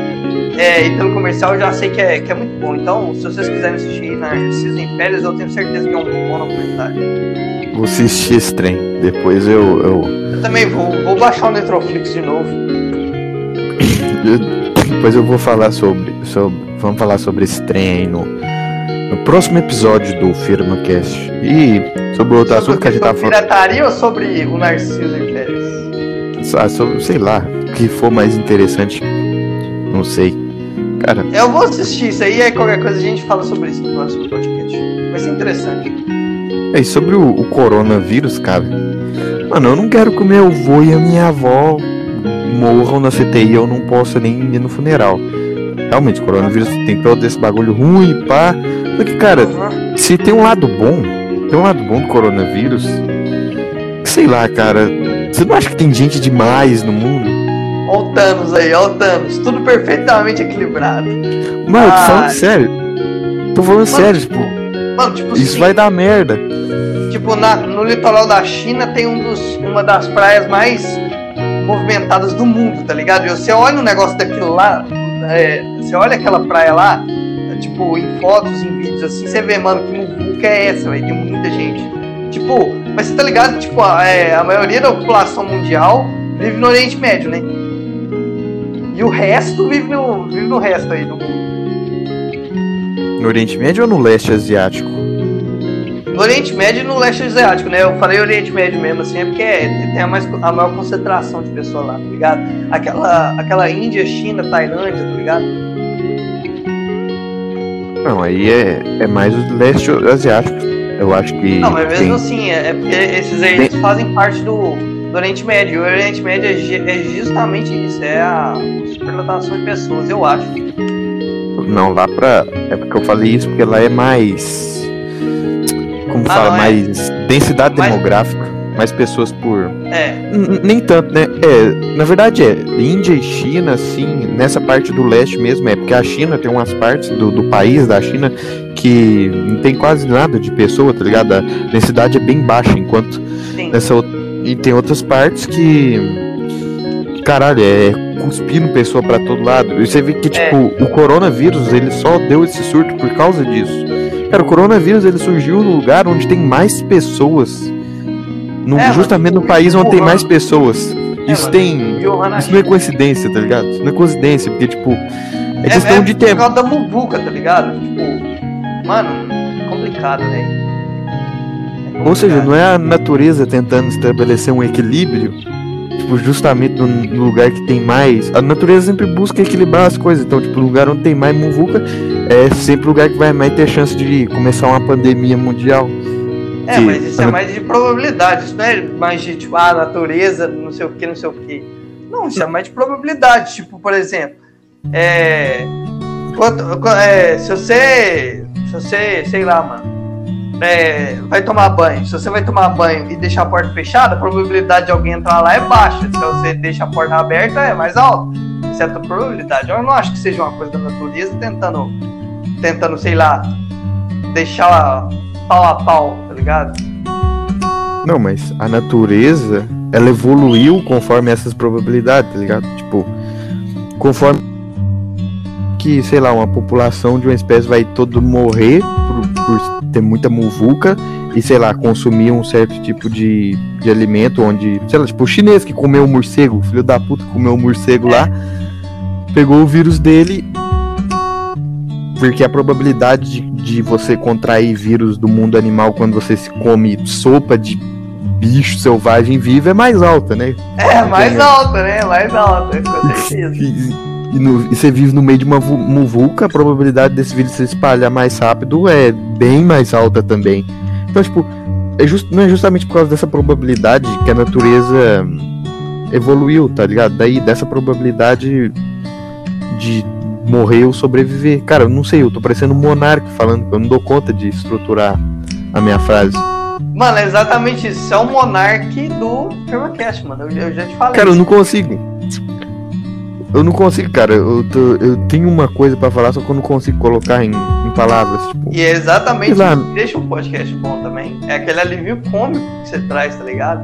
é, e pelo comercial eu já sei que é, que é muito bom. Então, se vocês quiserem assistir na Narciso em Férias, eu tenho certeza que é um bom documentário. Vou assistir esse trem. Depois eu. Eu, eu também vou, vou baixar o Netflix de novo. Depois eu vou falar sobre, sobre. Vamos falar sobre esse trem aí no, no próximo episódio do FirmaCast. E sobre outro sobre assunto que a gente tá falando. pirataria ou sobre o Narciso em Férias? Ah, sobre, sei lá, o que for mais interessante. Não sei. Cara. Eu vou assistir isso aí, aí qualquer coisa a gente fala sobre isso no próximo podcast. Vai ser interessante. É, e sobre o, o coronavírus, cara. Mano, eu não quero que o meu avô e a minha avó morram na CTI, eu não posso nem ir no funeral. Realmente, o coronavírus tem todo esse bagulho ruim, pá. Só que, cara, se tem um lado bom, tem um lado bom do coronavírus, sei lá, cara. Você não acha que tem gente demais no mundo? Olha o Thanos aí, olha o Thanos. Tudo perfeitamente equilibrado. Mano, ah, tô falando sério. Tô falando mano, sério, tipo. Mano, tipo isso assim, vai dar merda. Tipo, na, no litoral da China tem um dos, uma das praias mais movimentadas do mundo, tá ligado? E você olha um negócio daquilo lá, é, você olha aquela praia lá, tipo, em fotos, em vídeos assim, você vê, mano, que muvuca é essa, velho. Tem muita gente. Tipo, mas você tá ligado? Tipo, a, é, a maioria da população mundial vive no Oriente Médio, né? E o resto vive no, vive no resto aí do mundo. No Oriente Médio ou no leste asiático? No Oriente Médio e no leste asiático, né? Eu falei Oriente Médio mesmo, assim, é porque tem a, mais, a maior concentração de pessoas lá, tá ligado? Aquela, aquela Índia, China, Tailândia, tá ligado? Não, aí é, é mais o leste asiático. Eu acho que. Não, mas mesmo tem... assim, é, é porque esses aí tem... fazem parte do, do Oriente Médio. O Oriente Médio é, é justamente isso, é a superlotação de pessoas, eu acho. Não, lá pra. É porque eu falei isso porque lá é mais. Como ah, fala? Não, é... mais densidade mais... demográfica. Mais pessoas por. É, N- Nem tanto, né? É, na verdade é. Índia e China, assim, nessa parte do leste mesmo, é porque a China tem umas partes do, do país da China que não tem quase nada de pessoa, tá ligado? A densidade é bem baixa, enquanto sim. nessa e tem outras partes que, caralho, é cuspindo pessoa pra todo lado. E você vê que, tipo, o coronavírus, ele só deu esse surto por causa disso. Cara, o coronavírus, ele surgiu no lugar onde tem mais pessoas. No- É, justamente no país onde tem mais pessoas. É, Isso tem... Isso não é coincidência, tá ligado? Isso não é coincidência, porque, tipo, é questão é, de Por tempo. causa da muvuca, tá ligado? Tipo, mano, é complicado, velho. É Ou seja, não é a natureza tentando estabelecer um equilíbrio, tipo, justamente no, no lugar que tem mais. A natureza sempre busca equilibrar as coisas. Então, tipo, o lugar onde tem mais muvuca é sempre o lugar que vai mais ter chance de começar uma pandemia mundial. É, que- mas isso é mais de probabilidade, isso não é mais de, tipo, ah, natureza, não sei o que, não sei o que. Não, isso é mais de probabilidade. Tipo, por exemplo, é. quanto- qu- é, se você. Se você, sei lá, mano. é, vai tomar banho. Se você vai tomar banho e deixar a porta fechada, a probabilidade de alguém entrar lá é baixa. Se você deixa a porta aberta, é mais alta. Certa probabilidade. Eu não acho que seja uma coisa da natureza tentando. Tentando, sei lá, deixar pau a pau, tá ligado? Não, mas a natureza, ela evoluiu conforme essas probabilidades, tá ligado? Tipo, conforme que, sei lá, uma população de uma espécie vai todo morrer por, por ter muita muvuca e, sei lá, consumir um certo tipo de, de alimento onde, sei lá, tipo, o chinês que comeu o morcego, o filho da puta que comeu o morcego lá, pegou o vírus dele porque a probabilidade de, de você contrair vírus do mundo animal quando você se come sopa de bicho selvagem vivo é mais alta, né? É, mais alta, né? Mais alta, com certeza. E, e no- e você vive no meio de uma vu- muvuca, a probabilidade desse vírus se espalhar mais rápido é bem mais alta também. Então, tipo, é just, não é justamente por causa dessa probabilidade que a natureza evoluiu, tá ligado? Daí, dessa probabilidade de morrer ou sobreviver. Cara, eu não sei, eu tô parecendo um monarca falando, eu não dou conta de estruturar a minha frase. Mano, é exatamente isso. Você é o monarque do FirmaCast, mano. Eu, eu já te falei. Cara, eu não consigo. Eu não consigo, cara. Eu, tô- eu tenho uma coisa pra falar, só que eu não consigo colocar em, em palavras. Tipo, E é exatamente isso que deixa um podcast bom também. É aquele alívio cômico que você traz, tá ligado?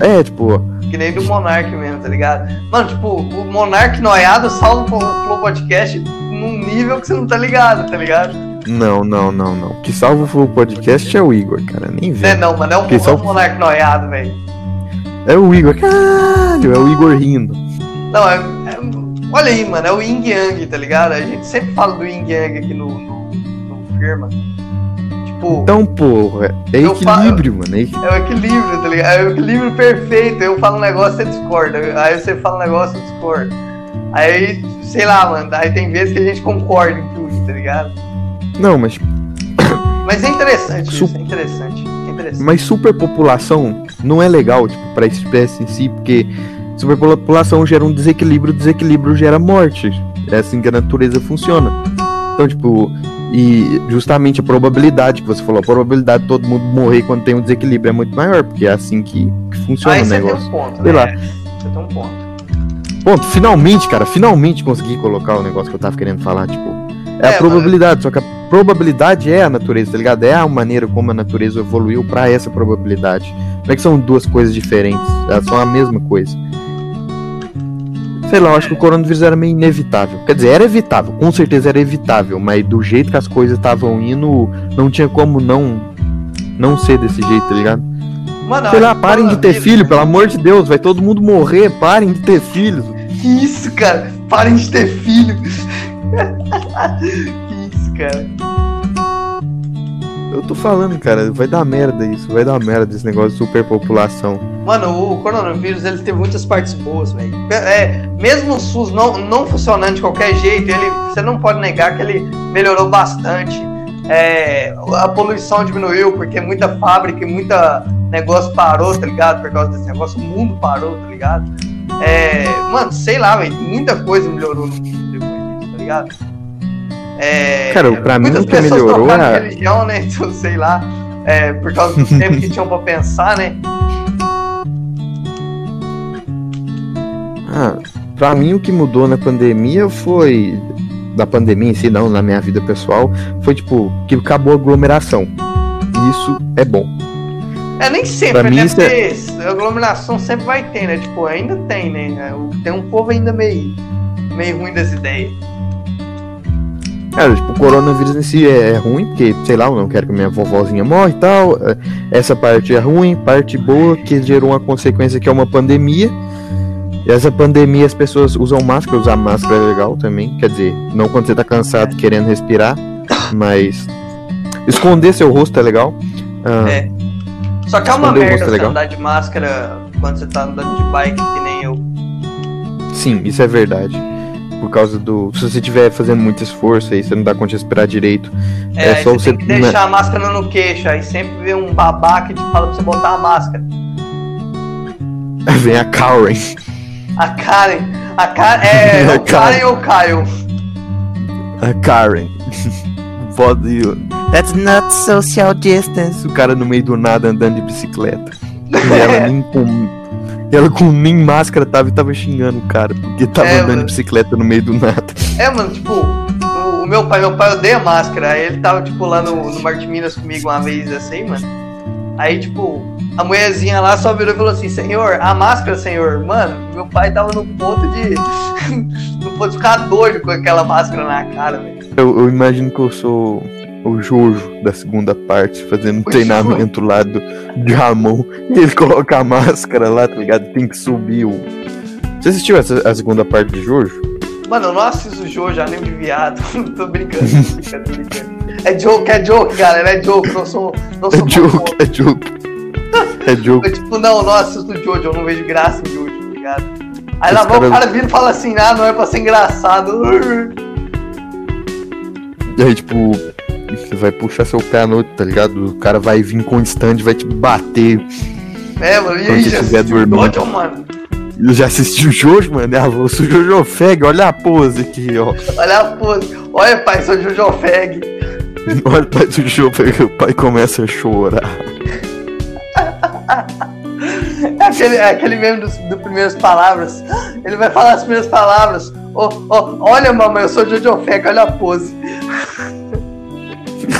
É, tipo, Que nem do Monark mesmo, tá ligado? Mano, tipo, o Monark noiado salva o Flow Podcast num nível que você não tá ligado, tá ligado? não, não, não, não. O que salva o Flow Podcast é o Igor, cara. Nem Não é vê. não, mano. É o, só- o Monark noiado, velho. É o Igor, caralho, é o Igor rindo. Não, é, é- Olha aí, mano. É o Yin Yang, tá ligado? A gente sempre fala do Yin Yang aqui no, no, no firma. Tipo. Então, porra, é Eu falo- equilíbrio, mano. É É o equilíbrio, tá ligado? É o equilíbrio perfeito. Eu falo um negócio, você discorda. Aí você fala um negócio, eu discordo. Aí, sei lá, mano. Aí tem vezes que a gente concorda em tudo, tá ligado? Não, mas, Mas é interessante Su- isso, é interessante. É interessante. mas superpopulação não é legal, tipo, pra espécie em si, porque superpopulação gera um desequilíbrio, desequilíbrio gera morte. É assim que a natureza funciona. Então, tipo, e justamente a probabilidade que você falou, a probabilidade de todo mundo morrer quando tem um desequilíbrio é muito maior, porque é assim que, que funciona Aí o tem negócio. um ponto, Sei né? lá. Você tem um ponto. Ponto, finalmente, cara, finalmente consegui colocar o negócio que eu tava querendo falar, tipo, é, É, a mas- probabilidade, só que a probabilidade é a natureza, tá ligado? É a maneira como a natureza evoluiu pra essa probabilidade. Não é que são duas coisas diferentes, elas são a mesma coisa. Sei lá, eu acho que o coronavírus era meio inevitável. Quer dizer, era evitável, com certeza era evitável, mas do jeito que as coisas estavam indo, não tinha como não não ser desse jeito, tá ligado? Mano, Sei lá, parem de ter filho, pelo amor de Deus, vai todo mundo morrer, parem de ter filhos. Que isso, cara? Parem de ter filho. que isso, cara? Eu tô falando, cara, vai dar merda isso, vai dar merda esse negócio de superpopulação. Mano, o coronavírus ele teve muitas partes boas, velho. É, mesmo o SUS não, não funcionando de qualquer jeito, ele, você não pode negar que ele melhorou bastante. É, a poluição diminuiu porque muita fábrica e muita negócio parou, tá ligado? Por causa desse negócio, o mundo parou, tá ligado? É, mano, sei lá, velho, muita coisa melhorou no mundo depois disso, tá ligado? É, Cara, pra mim muitas o que pessoas melhorou é- religião, né? Então, sei lá. É, por causa do tempo que tinham pra pensar, né? Ah, pra mim o que mudou na pandemia foi. Da pandemia em si, não, na minha vida pessoal, foi tipo, que acabou a aglomeração. E isso é bom. É, nem sempre, Pra mim né? isso é- aglomeração sempre vai ter, né? Tipo, ainda tem, né? Tem um povo ainda meio, meio ruim das ideias. Cara, tipo, o coronavírus em si é, é ruim, porque, sei lá, eu não quero que minha vovozinha morra e tal. é, Essa parte é ruim, parte boa, que gerou uma consequência que é uma pandemia. E essa pandemia as pessoas usam máscara, usar máscara é legal também. Quer dizer, não quando você tá cansado querendo respirar, mas esconder seu rosto é legal. Ah, É. Só que é uma merda é você legal. andar de máscara quando você tá andando de bike, que nem eu. Sim, isso é verdade. Por causa do. Se você estiver fazendo muito esforço aí, você não dá conta de respirar direito. É, É só você você- tem que deixar a máscara no queixo, aí sempre vê um babaca que te fala pra você botar a máscara. Vem a Karen. A Karen. A Karen. É, A o Karen Karen. ou o Caio? A Karen. You. That's not social distance. O cara no meio do nada andando de bicicleta. E ela nem com. Ela com nem máscara tava e tava xingando o cara, porque tava É, andando mano. de bicicleta no meio do nada. É, mano, tipo, o, o meu pai, meu pai odeia máscara. Aí ele tava, tipo, lá no, no Marte Minas comigo uma vez assim, mano. Aí, tipo, a mulherzinha lá só virou e falou assim, senhor, a máscara, senhor. Mano, meu pai tava no ponto de. no ponto de ficar doido com aquela máscara na cara, velho. Eu, eu imagino que eu sou o Jojo da segunda parte, fazendo um O treinamento lá do de Ramon. E ele coloca a máscara lá, tá ligado? Tem que subir o. Você assistiu essa, a segunda parte de Jojo? Mano, eu não assisto o já nem de viado. tô brincando, tô brincando, tô brincando. É joke, é joke, galera, é joke. Não sou. Não É sou joke, é joke. É joke. Eu, tipo, não, não assisto o Jojo, eu não vejo graça em Jojo, tá ligado? Aí lá vai o cara- cara vira e fala assim, ah, não é pra ser engraçado. E aí, tipo, você vai puxar seu pé à noite, tá ligado? O cara vai vir com o stand vai te bater. É, mano, e aí, você já estiver assistiu o dormindo. Jojo, mano? Eu já assisti o Jojo, mano. Ah, eu sou o Jojo Feg, olha a pose aqui, ó. Olha a pose. Olha, pai, sou Jojo Fag. Olha o pai do Jojo Feg, o pai começa a chorar. É aquele, é aquele mesmo dos, do primeiras palavras. Ele vai falar as primeiras palavras. Ô, ô, olha, mamãe, eu sou Jojo Fag, olha a pose.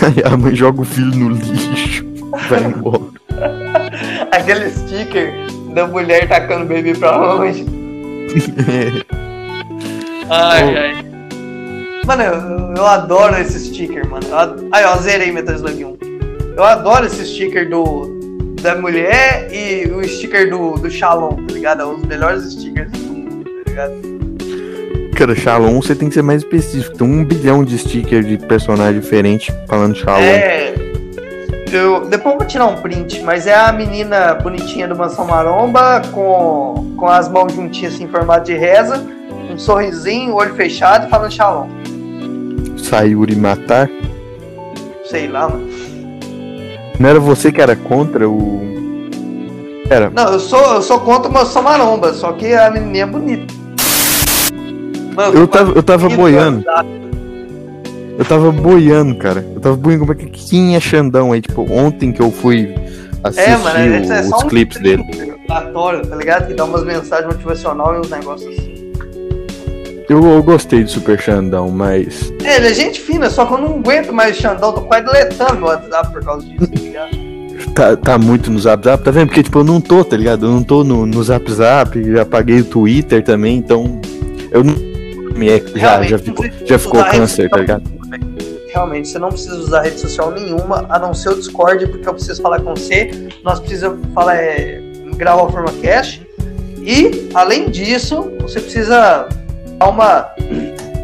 Aí a mãe joga o filho no lixo. Vai embora. Aquele sticker da mulher tacando o bebê pra longe. Ai, ai. Mano, eu, eu adoro esse sticker, mano. Eu ad- Aí, ó, zerei Metal Slug 1. Eu adoro esse sticker do da mulher e o sticker do, do Shalom, tá ligado? É um dos melhores stickers do mundo, tá ligado? Cara, Shalom você tem que ser mais específico. Tem um bilhão de stickers de personagem diferente falando Shalom. É. Eu, depois eu vou tirar um print, mas é a menina bonitinha do Mansão Maromba com, com as mãos juntinhas assim, em formato de reza, um sorrisinho, olho fechado e falando Shalom. Sayuri matar. Sei lá, mano. Não era você que era contra o. Era. Não, eu sou, eu sou contra o Mansão Maromba, só que a menininha é bonita. Mano, Eu tava, eu tava boiando. Eu tava boiando, cara. Eu tava boiando como é que quem é Xandão aí? Tipo, ontem que eu fui assistir É, mano, é só os um clipes dele. aleatório, tá ligado? Que dá umas mensagens e uns negócios assim. Eu, eu gostei do Super Xandão, mas. É, ele é gente fina, só que eu não aguento mais o Xandão, tô quase deletando meu WhatsApp por causa disso, tá ligado? Tá, tá muito no Zap Zap, tá vendo? Porque, tipo, eu não tô, tá ligado? Eu não tô no, no Zap Zap, já apaguei o Twitter também, então. Eu não. É, Já, já ficou, já ficou câncer, tá ligado? Realmente, você não precisa usar rede social nenhuma, a não ser o Discord, porque eu preciso falar com você, nós precisamos falar, é, gravar o FormaCast, e, além disso, você precisa dar uma,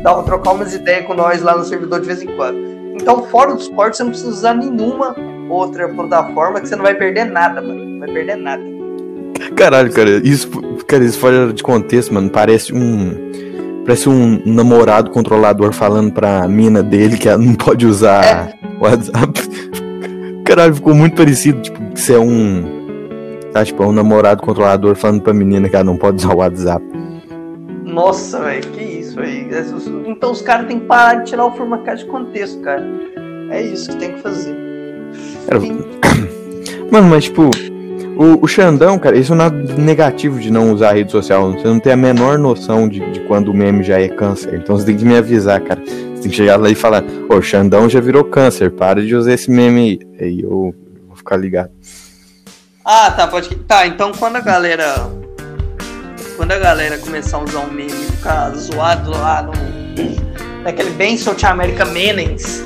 dar uma, trocar umas ideias com nós lá no servidor de vez em quando. Então, fora do Discord, você não precisa usar nenhuma outra plataforma, que você não vai perder nada, mano. Não vai perder nada. Caralho, cara, isso, cara, isso fora de contexto, mano. Parece um. Parece um namorado controlador falando pra mina dele que ela não pode usar o WhatsApp. Caralho, ficou muito parecido. Tipo, que você é um. Tá, tipo, é um namorado controlador falando pra menina que ela não pode usar o WhatsApp. Nossa, velho, que isso, velho. Então os caras têm que parar de tirar o FormaCast de contexto, cara. É isso que tem que fazer. Cara, Mano, mas tipo, o, o Xandão, cara, isso é nada negativo de não usar a rede social. Você não tem a menor noção de, de quando o meme já é câncer. Então você tem que me avisar, cara. Você tem que chegar lá e falar, ô, o Xandão já virou câncer, para de usar esse meme aí. Aí eu vou ficar ligado. Ah, tá, pode. Tá, então quando a galera. Quando a galera começar a usar um meme e ficar zoado lá no. Naquele bem South America Menens,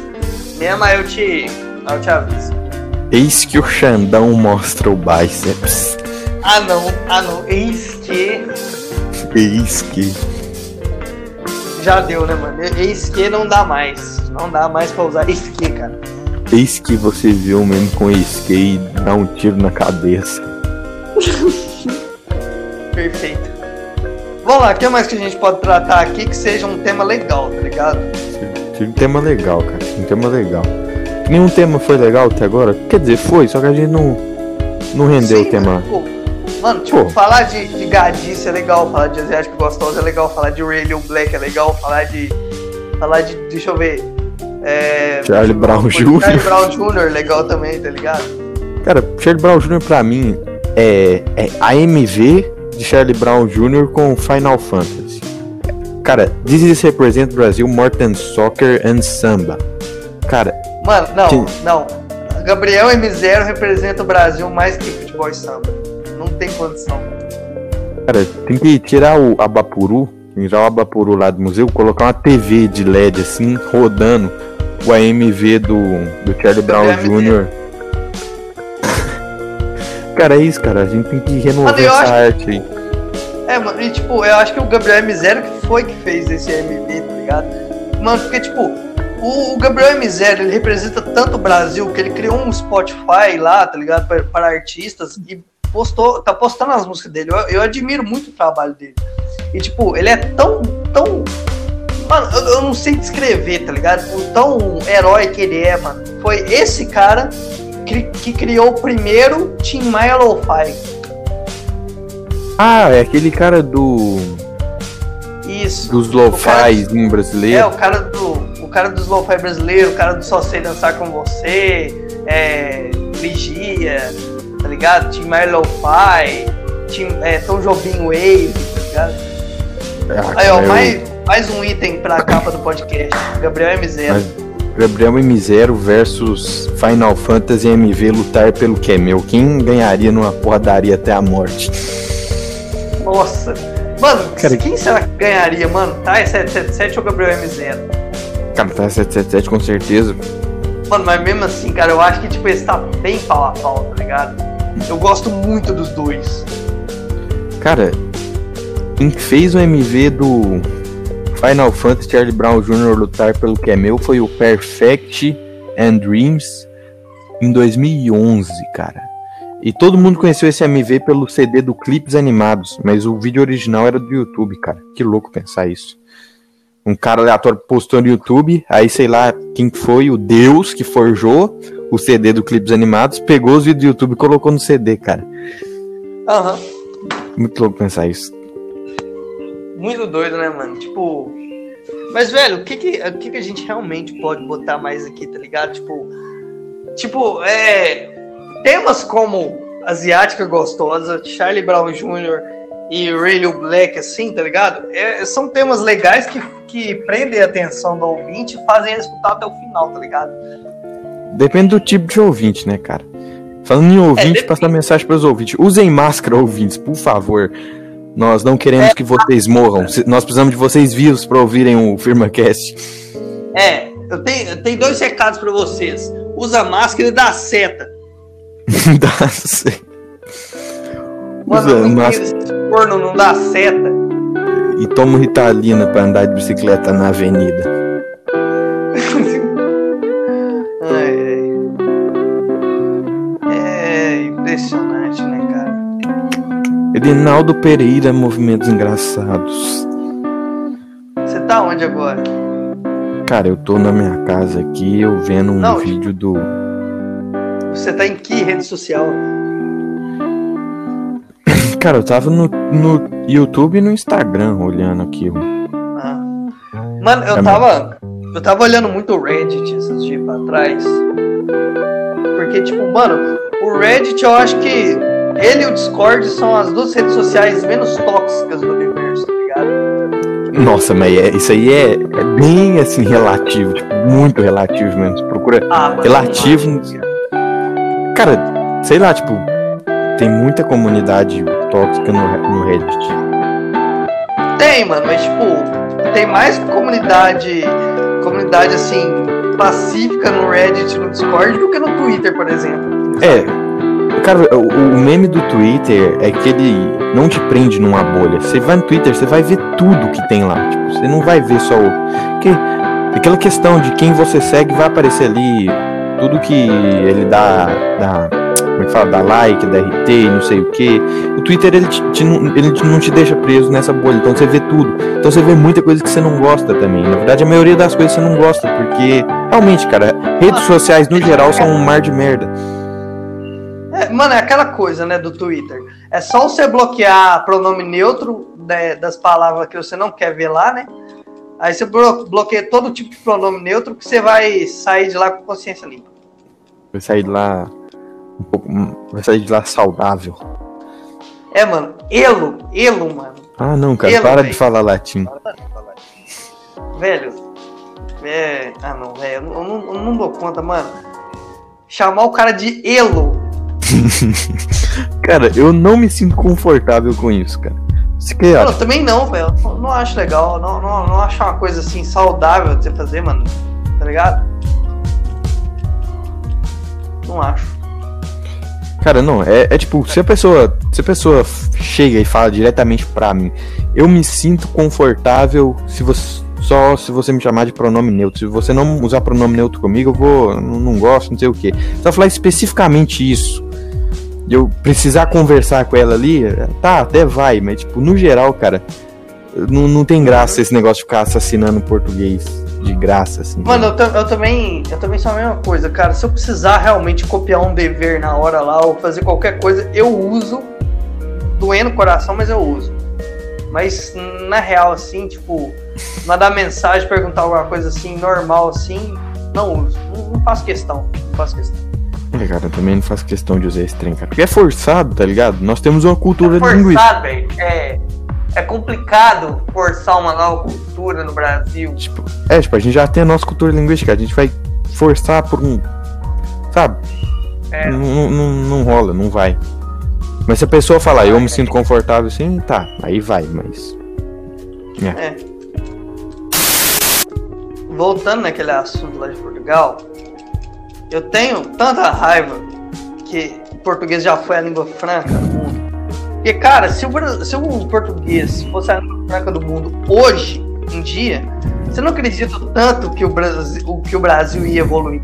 mesmo aí eu te. Aí eu te aviso. Eis que o Xandão mostra o bíceps. Ah não, ah não. Eis que. Eis que. Já deu, né, mano? Eis que não dá mais. Não dá mais pra usar eis que, cara. Eis que você viu o meme com eis que e dá um tiro na cabeça. Perfeito. Vamos lá, o que mais que a gente pode tratar aqui que seja um tema legal, tá ligado? Um tema legal, cara. Um tema legal. Nenhum tema foi legal até agora? Quer dizer, foi, só que a gente não, não rendeu Sim, o tema. Pô, mano, tipo, Pô. falar de, de gadice é legal, falar de asiático gostoso é legal, falar de Radio Black é legal, falar de. Falar de. Deixa eu ver. É, Charlie Brown Jr. Charlie Brown Jr. legal também, tá ligado? Cara, Charlie Brown Jr. pra mim é, é AMV de Charlie Brown Jr. com Final Fantasy. Cara, This is Represent Brasil More Than Soccer and Samba. Cara, Mano, não, Sim. não. Gabriel M0 representa o Brasil mais que futebol e samba. Não tem condição. cara, tem que tirar o Abapuru, tirar o Abapuru lá do museu, colocar uma TV de LED assim, rodando o AMV do, do Charlie Brown AMV. Jr. cara, é isso, cara. A gente tem que renovar Mano, essa arte aí. É, mano, e tipo, eu acho que o Gabriel M0 que foi que fez esse MV, tá ligado? Mano, porque, tipo, o, o Gabriel M0, ele representa tanto o Brasil que ele criou um Spotify lá, tá ligado? Para, artistas e postou, tá postando as músicas dele. Eu, eu admiro muito o trabalho dele. E, tipo, ele é tão, tão. Mano, eu, eu não sei descrever, tá ligado? O tão herói que ele é, mano. Foi esse cara que, que criou o primeiro Tim Maia Lo-Fi. Ah, é aquele cara do Isso. dos O cara- brasileiro. É, o cara do. Cara dos lo-fi brasileiro, o cara do Só Sei Dançar Com Você, é, Ligia, tá ligado? Tim Maia Lo-Fi, é, Tom Jobim Wave, tá ligado? Ah, Aí, ó, eu- mais, mais um item pra capa do podcast. Gabriel M0. Mas Gabriel M0 versus Final Fantasy MV lutar pelo que é meu. Quem ganharia numa porradaria até a morte? Nossa. Mano, Cara, quem será que ganharia, mano? Tá, é 777 ou Gabriel M0? Cara, tá 777 com certeza. Mano, mas mesmo assim, cara, eu acho que tipo, esse tá bem pau a pau, tá ligado? Eu gosto muito dos dois. Cara, quem fez o MV do Final Fantasy Charlie Brown Jr. lutar pelo que é meu foi o Perfect and Dreams em 2011, cara. E todo mundo conheceu esse MV pelo CD do Clipes Animados, mas o vídeo original era do YouTube, cara. Que louco pensar isso. Um cara aleatório postou no YouTube, aí sei lá quem foi, o Deus que forjou o CD do Clipes Animados, pegou os vídeos do YouTube e colocou no CD, cara. Aham. Muito louco pensar isso. Muito doido, né, mano? Tipo. Mas, velho, o que que, o que que a gente realmente pode botar mais aqui, tá ligado? Tipo. Tipo, é. Temas como Asiática Gostosa, Charlie Brown Jr. e Radio Black, assim, tá ligado? É, são temas legais que, que prendem a atenção do ouvinte e fazem ele escutar até o final, tá ligado? Depende do tipo de ouvinte, né, cara? Falando em ouvinte, depende. passar mensagem para os ouvintes. Usem máscara, ouvintes, por favor. Nós não queremos É. que vocês morram. Nós precisamos de vocês vivos para ouvirem o FirmaCast. É, eu tenho, eu tenho dois recados pra vocês. Usa máscara e dá seta. Dá. Mano, Usa máscara corno não dá seta. e toma Ritalina para andar de bicicleta na avenida. Ai, ai. É impressionante, né, cara? Edinaldo Pereira, Movimentos Engraçados. Você tá onde agora? Cara, eu tô na minha casa aqui, eu vendo um Não, vídeo do. Você tá em que rede social? Cara, eu tava no, no YouTube e no Instagram olhando aquilo. Ah. Mano, eu É, tava. Eu tava olhando muito o Reddit esses dias pra trás. Porque, tipo, mano, o Reddit eu acho que ele e o Discord são as duas redes sociais menos tóxicas do universo, tá ligado? Nossa, mas é- isso aí é, é bem assim, relativo, tipo, muito relativo mesmo. Você procura Ah, relativo. Cara, sei lá, tipo, tem muita comunidade tóxica no, no Reddit. Tem, mano, mas tipo, tem mais comunidade, comunidade assim, pacífica no Reddit no Discord do que no Twitter, por exemplo. É, cara, o, o meme do Twitter é que ele não te prende numa bolha. Você vai no Twitter, você vai ver tudo que tem lá. Tipo, você não vai ver só o. Que, aquela questão de quem você segue vai aparecer ali. Tudo que ele dá. dá como é que fala? Dá like, dá RT, e não sei o que. O Twitter ele, te- te não- ele te- não te deixa preso nessa bolha. Então você vê tudo. Então você vê muita coisa que você não gosta também. Na verdade, a maioria das coisas você não gosta. Porque, realmente, cara, redes sociais no geral são um mar de merda. É, mano, é aquela coisa, né, do Twitter. É só você bloquear pronome neutro né, das palavras que você não quer ver lá, né? Aí você blo- bloqueia todo tipo de pronome neutro que você vai sair de lá com consciência limpa. Vai sair de lá um pouco. Vai sair de lá saudável. É, mano, elo, elo, mano. Ah, não, cara, Elo, para velho. de falar latim. Velho, é. Ah, não, velho, eu, não- eu não, dou conta, mano. Chamar o cara de elo. Cara, eu não me sinto confortável com isso, cara. Você que Mano, eu também não, velho. Não, não acho legal. Não, não, não acho uma coisa assim saudável de você fazer, mano. Tá ligado? Não acho. Cara, não, é, é tipo, se a pessoa. Se a pessoa chega e fala diretamente pra mim, eu me sinto confortável se você. Só se você me chamar de pronome neutro. Se você não usar pronome neutro comigo, eu vou. Não, gosto, não sei o que. Só falar especificamente isso. Eu precisar conversar com ela ali, tá, até vai, mas tipo, no geral, cara, não, não tem graça esse negócio de ficar assassinando português de graça, assim. Mano, eu, eu também. Eu também sou a mesma coisa, cara. Se eu precisar realmente copiar um dever na hora lá ou fazer qualquer coisa, eu uso. Doendo o coração, mas eu uso. Mas na real, assim, tipo, mandar mensagem, perguntar alguma coisa assim, normal assim, não uso. Não, não faço questão. Não faço questão. É, cara, eu também não faço questão de usar esse trem, cara. Porque é forçado, tá ligado? Nós temos uma cultura É forçado, velho. É, é complicado forçar uma nova cultura no Brasil. Tipo, é, tipo, a gente já tem a nossa cultura linguística, a gente vai forçar por um. Sabe? É. Não, não, não- rola, não vai. Mas se a pessoa falar, eu me sinto confortável assim, tá, aí vai, mas. Voltando naquele assunto lá de Portugal, eu tenho tanta raiva que o português já foi a língua franca. Porque, cara, se o, se o português fosse a língua franca do mundo hoje em dia, você não acredita tanto que o Brasil, que o Brasil ia evoluir.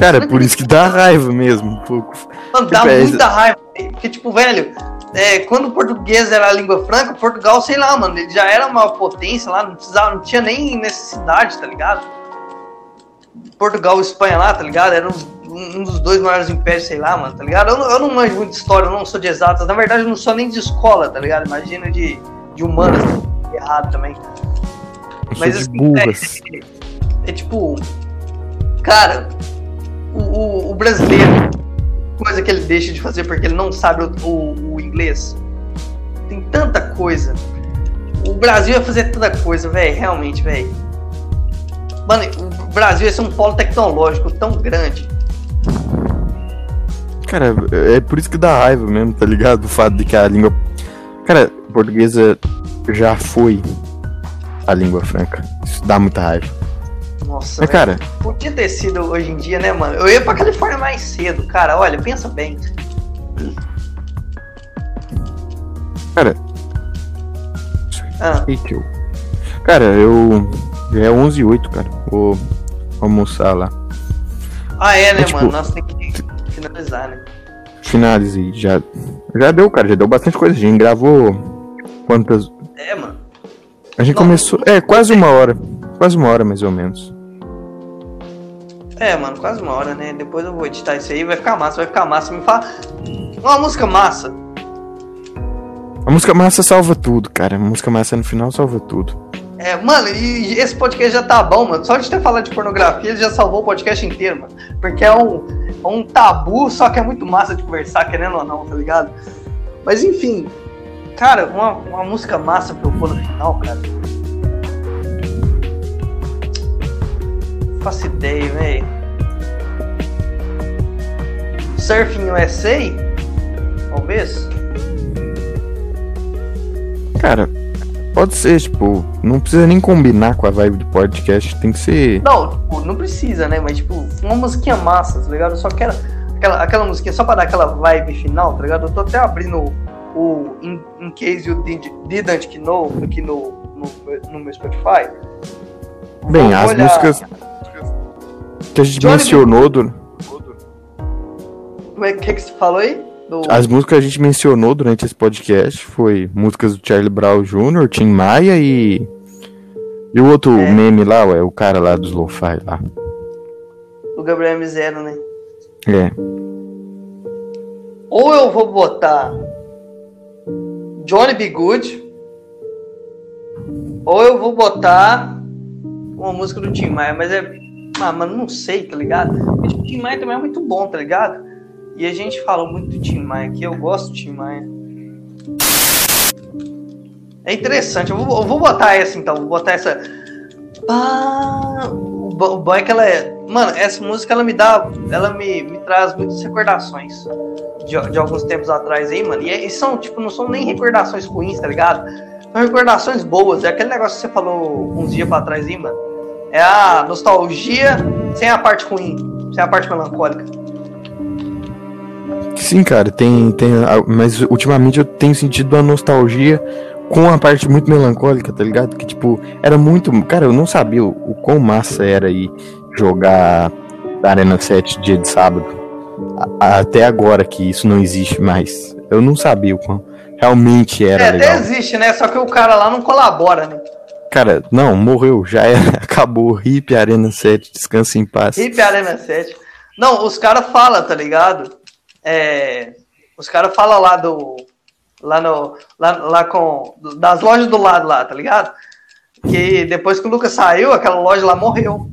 Cara, é por isso que dá raiva mesmo, um pouco. Mano, dá Tipo, é, muita raiva. Porque, tipo, velho, é, quando o português era a língua franca, Portugal, sei lá, mano, ele já era uma potência lá, não precisava, não tinha nem necessidade, tá ligado? Portugal e Espanha lá, tá ligado? Era um, dos dois maiores impérios, sei lá, mano, tá ligado? Eu, não- eu não manjo muito de história, eu não sou de exatas. Na verdade, eu não sou nem de escola, tá ligado? Imagina de, de humanas, tá errado também. Eu Mas assim, burras. É, é tipo, cara, o, o- o brasileiro, coisa que ele deixa de fazer porque ele não sabe o, o- o inglês. Tem tanta coisa. O Brasil ia fazer tanta coisa, velho, realmente, velho. Mano, o Brasil ia ser um polo tecnológico tão grande. Cara, é por isso que dá raiva mesmo, tá ligado? O fato de que a língua. Cara, portuguesa já foi a língua franca. Isso dá muita raiva. Nossa, Mas, velho. cara, Podia ter sido hoje em dia, né, mano? Eu ia pra Califórnia mais cedo, cara. Olha, pensa bem. cara, Ah, tio. Cara, eu. Já é 11 e 08, cara. Vou almoçar lá. ah é, né, É, tipo- mano? Nossa, tem que finalizar, né? Finalizei. Já, já deu, cara. Já deu bastante coisa. A gente gravou. Quantas. É, mano. A gente Não, começou. É, quase uma hora. Quase uma hora, mais ou menos. É, mano, quase uma hora, né? Depois eu vou editar isso aí, vai ficar massa, vai ficar massa. Me fala uma música massa. A música massa salva tudo, cara. A música massa no final salva tudo. É, mano, e esse podcast já tá bom, mano. Só de ter falado de pornografia, ele já salvou o podcast inteiro, mano. Porque é um, um tabu, só que é muito massa de conversar, querendo ou não, tá ligado? Mas enfim, cara, uma, uma música massa pra eu pôr no final, cara. Faço ideia, velho. Surfing USA? Talvez? Cara, pode ser, tipo, não precisa nem combinar com a vibe do podcast, tem que ser. Não, tipo, não precisa, né? Mas, tipo, uma musiquinha massa, tá ligado? Eu só quero aquela, aquela musiquinha só pra dar aquela vibe final, tá ligado? Eu tô até abrindo o In, In Case You Did- Didn't Know aqui no, no, no meu Spotify. Bem, Vou as olhar- músicas que a gente Johnny mencionou, do- Como é que, que você falou aí? As músicas que a gente mencionou durante esse podcast foi músicas do Charlie Brown Jr., Tim Maia e. E o outro É. meme lá, ué, o cara lá dos Lo-Fi lá. do Gabriel M0, né? É. Ou eu vou botar Johnny B. Good, ou eu vou botar uma música do Tim Maia, mas é. Ah, mano, não sei, tá ligado? O Tim Maia também é muito bom, tá ligado? E a gente falou muito do Tim Maia aqui, eu gosto do Tim Maia. É interessante, eu vou, eu vou botar essa então, vou botar essa. Ah, o bom é que ela é. Mano, essa música ela me dá. Ela me, me traz muitas recordações de, de alguns tempos atrás aí, mano. E, é- e são, tipo, não são nem recordações ruins, tá ligado? São recordações boas. É aquele negócio que você falou uns dias pra trás aí, mano. É a nostalgia sem a parte ruim, sem a parte melancólica. Sim, cara, tem, tem. Mas ultimamente eu tenho sentido a nostalgia com a parte muito melancólica, tá ligado? Que tipo, era muito. Cara, eu não sabia o, o quão massa era aí jogar Arena 7 dia de sábado. A- até agora que isso não existe mais. Eu não sabia o quão realmente era é, até legal. existe, né? Só que o cara lá não colabora, né? Cara, não, morreu, já era. Acabou. Hip Arena 7, descansa em paz. Hip Arena 7. Não, os caras falam, tá ligado? É, os caras falam lá do. Lá no. Lá, lá com. Das lojas do lado lá, tá ligado? Que depois que o Lucas saiu, aquela loja lá morreu.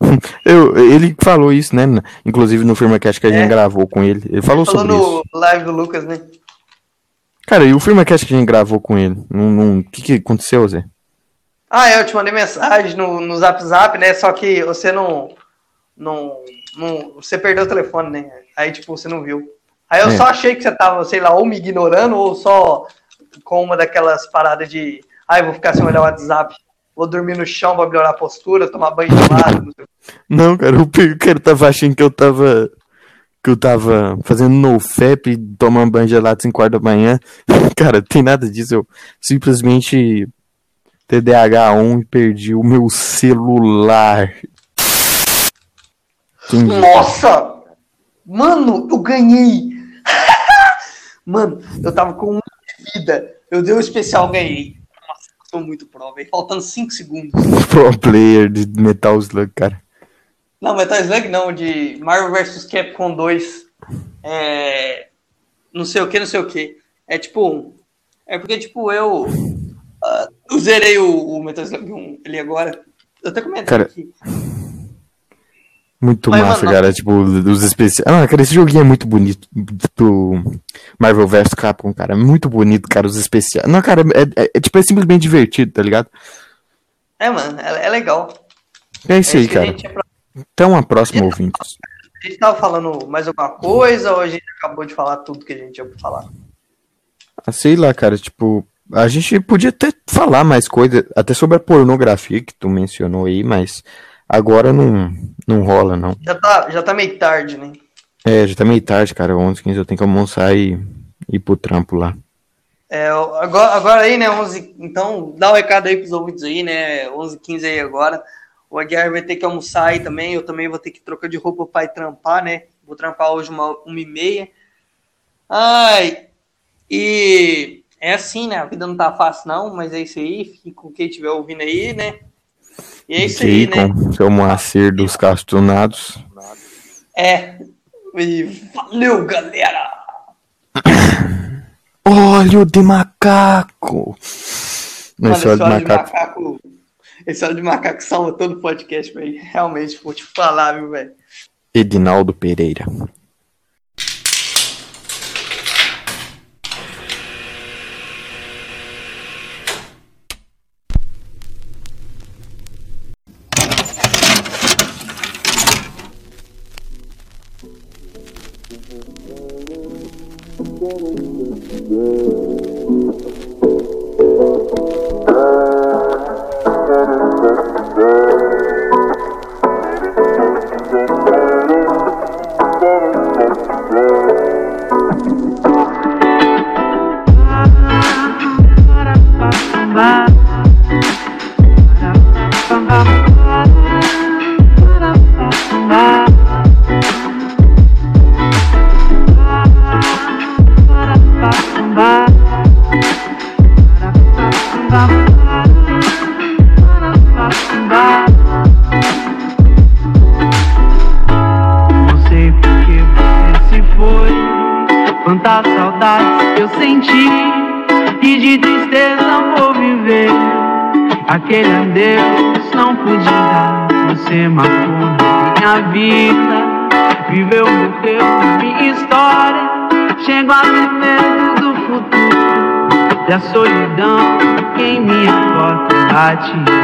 Eu, ele falou isso, né? Inclusive no Firmacast que a gente É. gravou com ele. Ele falou Falou sobre isso. no live do Lucas, né? Cara, e o Firmacast que a gente gravou com ele? Não, não- O que, que aconteceu, Zé? Ah, eu te mandei mensagem no, no Zap Zap, né? Só que você não, não, não. Você perdeu o telefone, né? Aí, tipo, você não viu. Aí eu É. só achei que você tava, sei lá, ou me ignorando, ou só com uma daquelas paradas de. Ah, eu vou ficar sem olhar o WhatsApp. Vou dormir no chão pra melhorar a postura, tomar banho gelado. não sei o quê. Não, cara, o ele tava achando que eu tava. Que eu tava fazendo no FEP e tomando banho gelado 5 horas da manhã. Cara, tem nada disso. Eu simplesmente TDAH1 e perdi o meu celular. Entendi. Nossa! Mano, eu ganhei! Mano, eu tava com uma vida. Eu dei um especial, ganhei. Nossa, sou muito pro, velho. Faltando 5 segundos. Pro player de Metal Slug, cara. Não, Metal Slug não, de Marvel vs Capcom 2. É. Não sei o que, não sei o que. É tipo. É porque, tipo, eu. ah, eu zerei o, o Metal Slug 1 ali agora. Eu até comentei Cara, aqui. Muito Mas, massa, mano, cara. Tipo, os especiais. Ah, cara, esse joguinho é muito bonito. Do Marvel vs Capcom, cara. É muito bonito, cara. Os especiais. Não, cara, é, é- é, tipo, é simplesmente divertido, tá ligado? É, mano, é, é legal. É isso é aí, a cara. pra- Até uma próxima, ouvintes. A gente tava falando mais alguma coisa ou a gente acabou de falar tudo que a gente pra falar? Ah, sei lá, cara, tipo, a gente podia até falar mais coisa, até sobre a pornografia que tu mencionou aí, mas agora não, não rola, não. Já tá, já tá meio tarde, né? É, já tá meio tarde, cara, 11, 15, eu tenho que almoçar e ir pro trampo lá. É, agora, agora aí, né, 11, então dá um recado aí pros ouvintes aí, né, 11, 15 aí agora. O Aguiar vai ter que almoçar aí também, eu também vou ter que trocar de roupa pra ir trampar, né, vou trampar hoje uma, uma e meia. Ai, e é assim, né, a vida não tá fácil não, mas é isso aí, fique com quem estiver ouvindo aí, né. E é isso aí, né. com seu Moacir dos Castonados. É, e valeu, galera! Olho de macaco! Mano, esse de óleo de macaco. macaco. Esse óleo de macaco salva todo o podcast, velho. Realmente, vou te falar, viu, velho. Edinaldo Pereira. Porta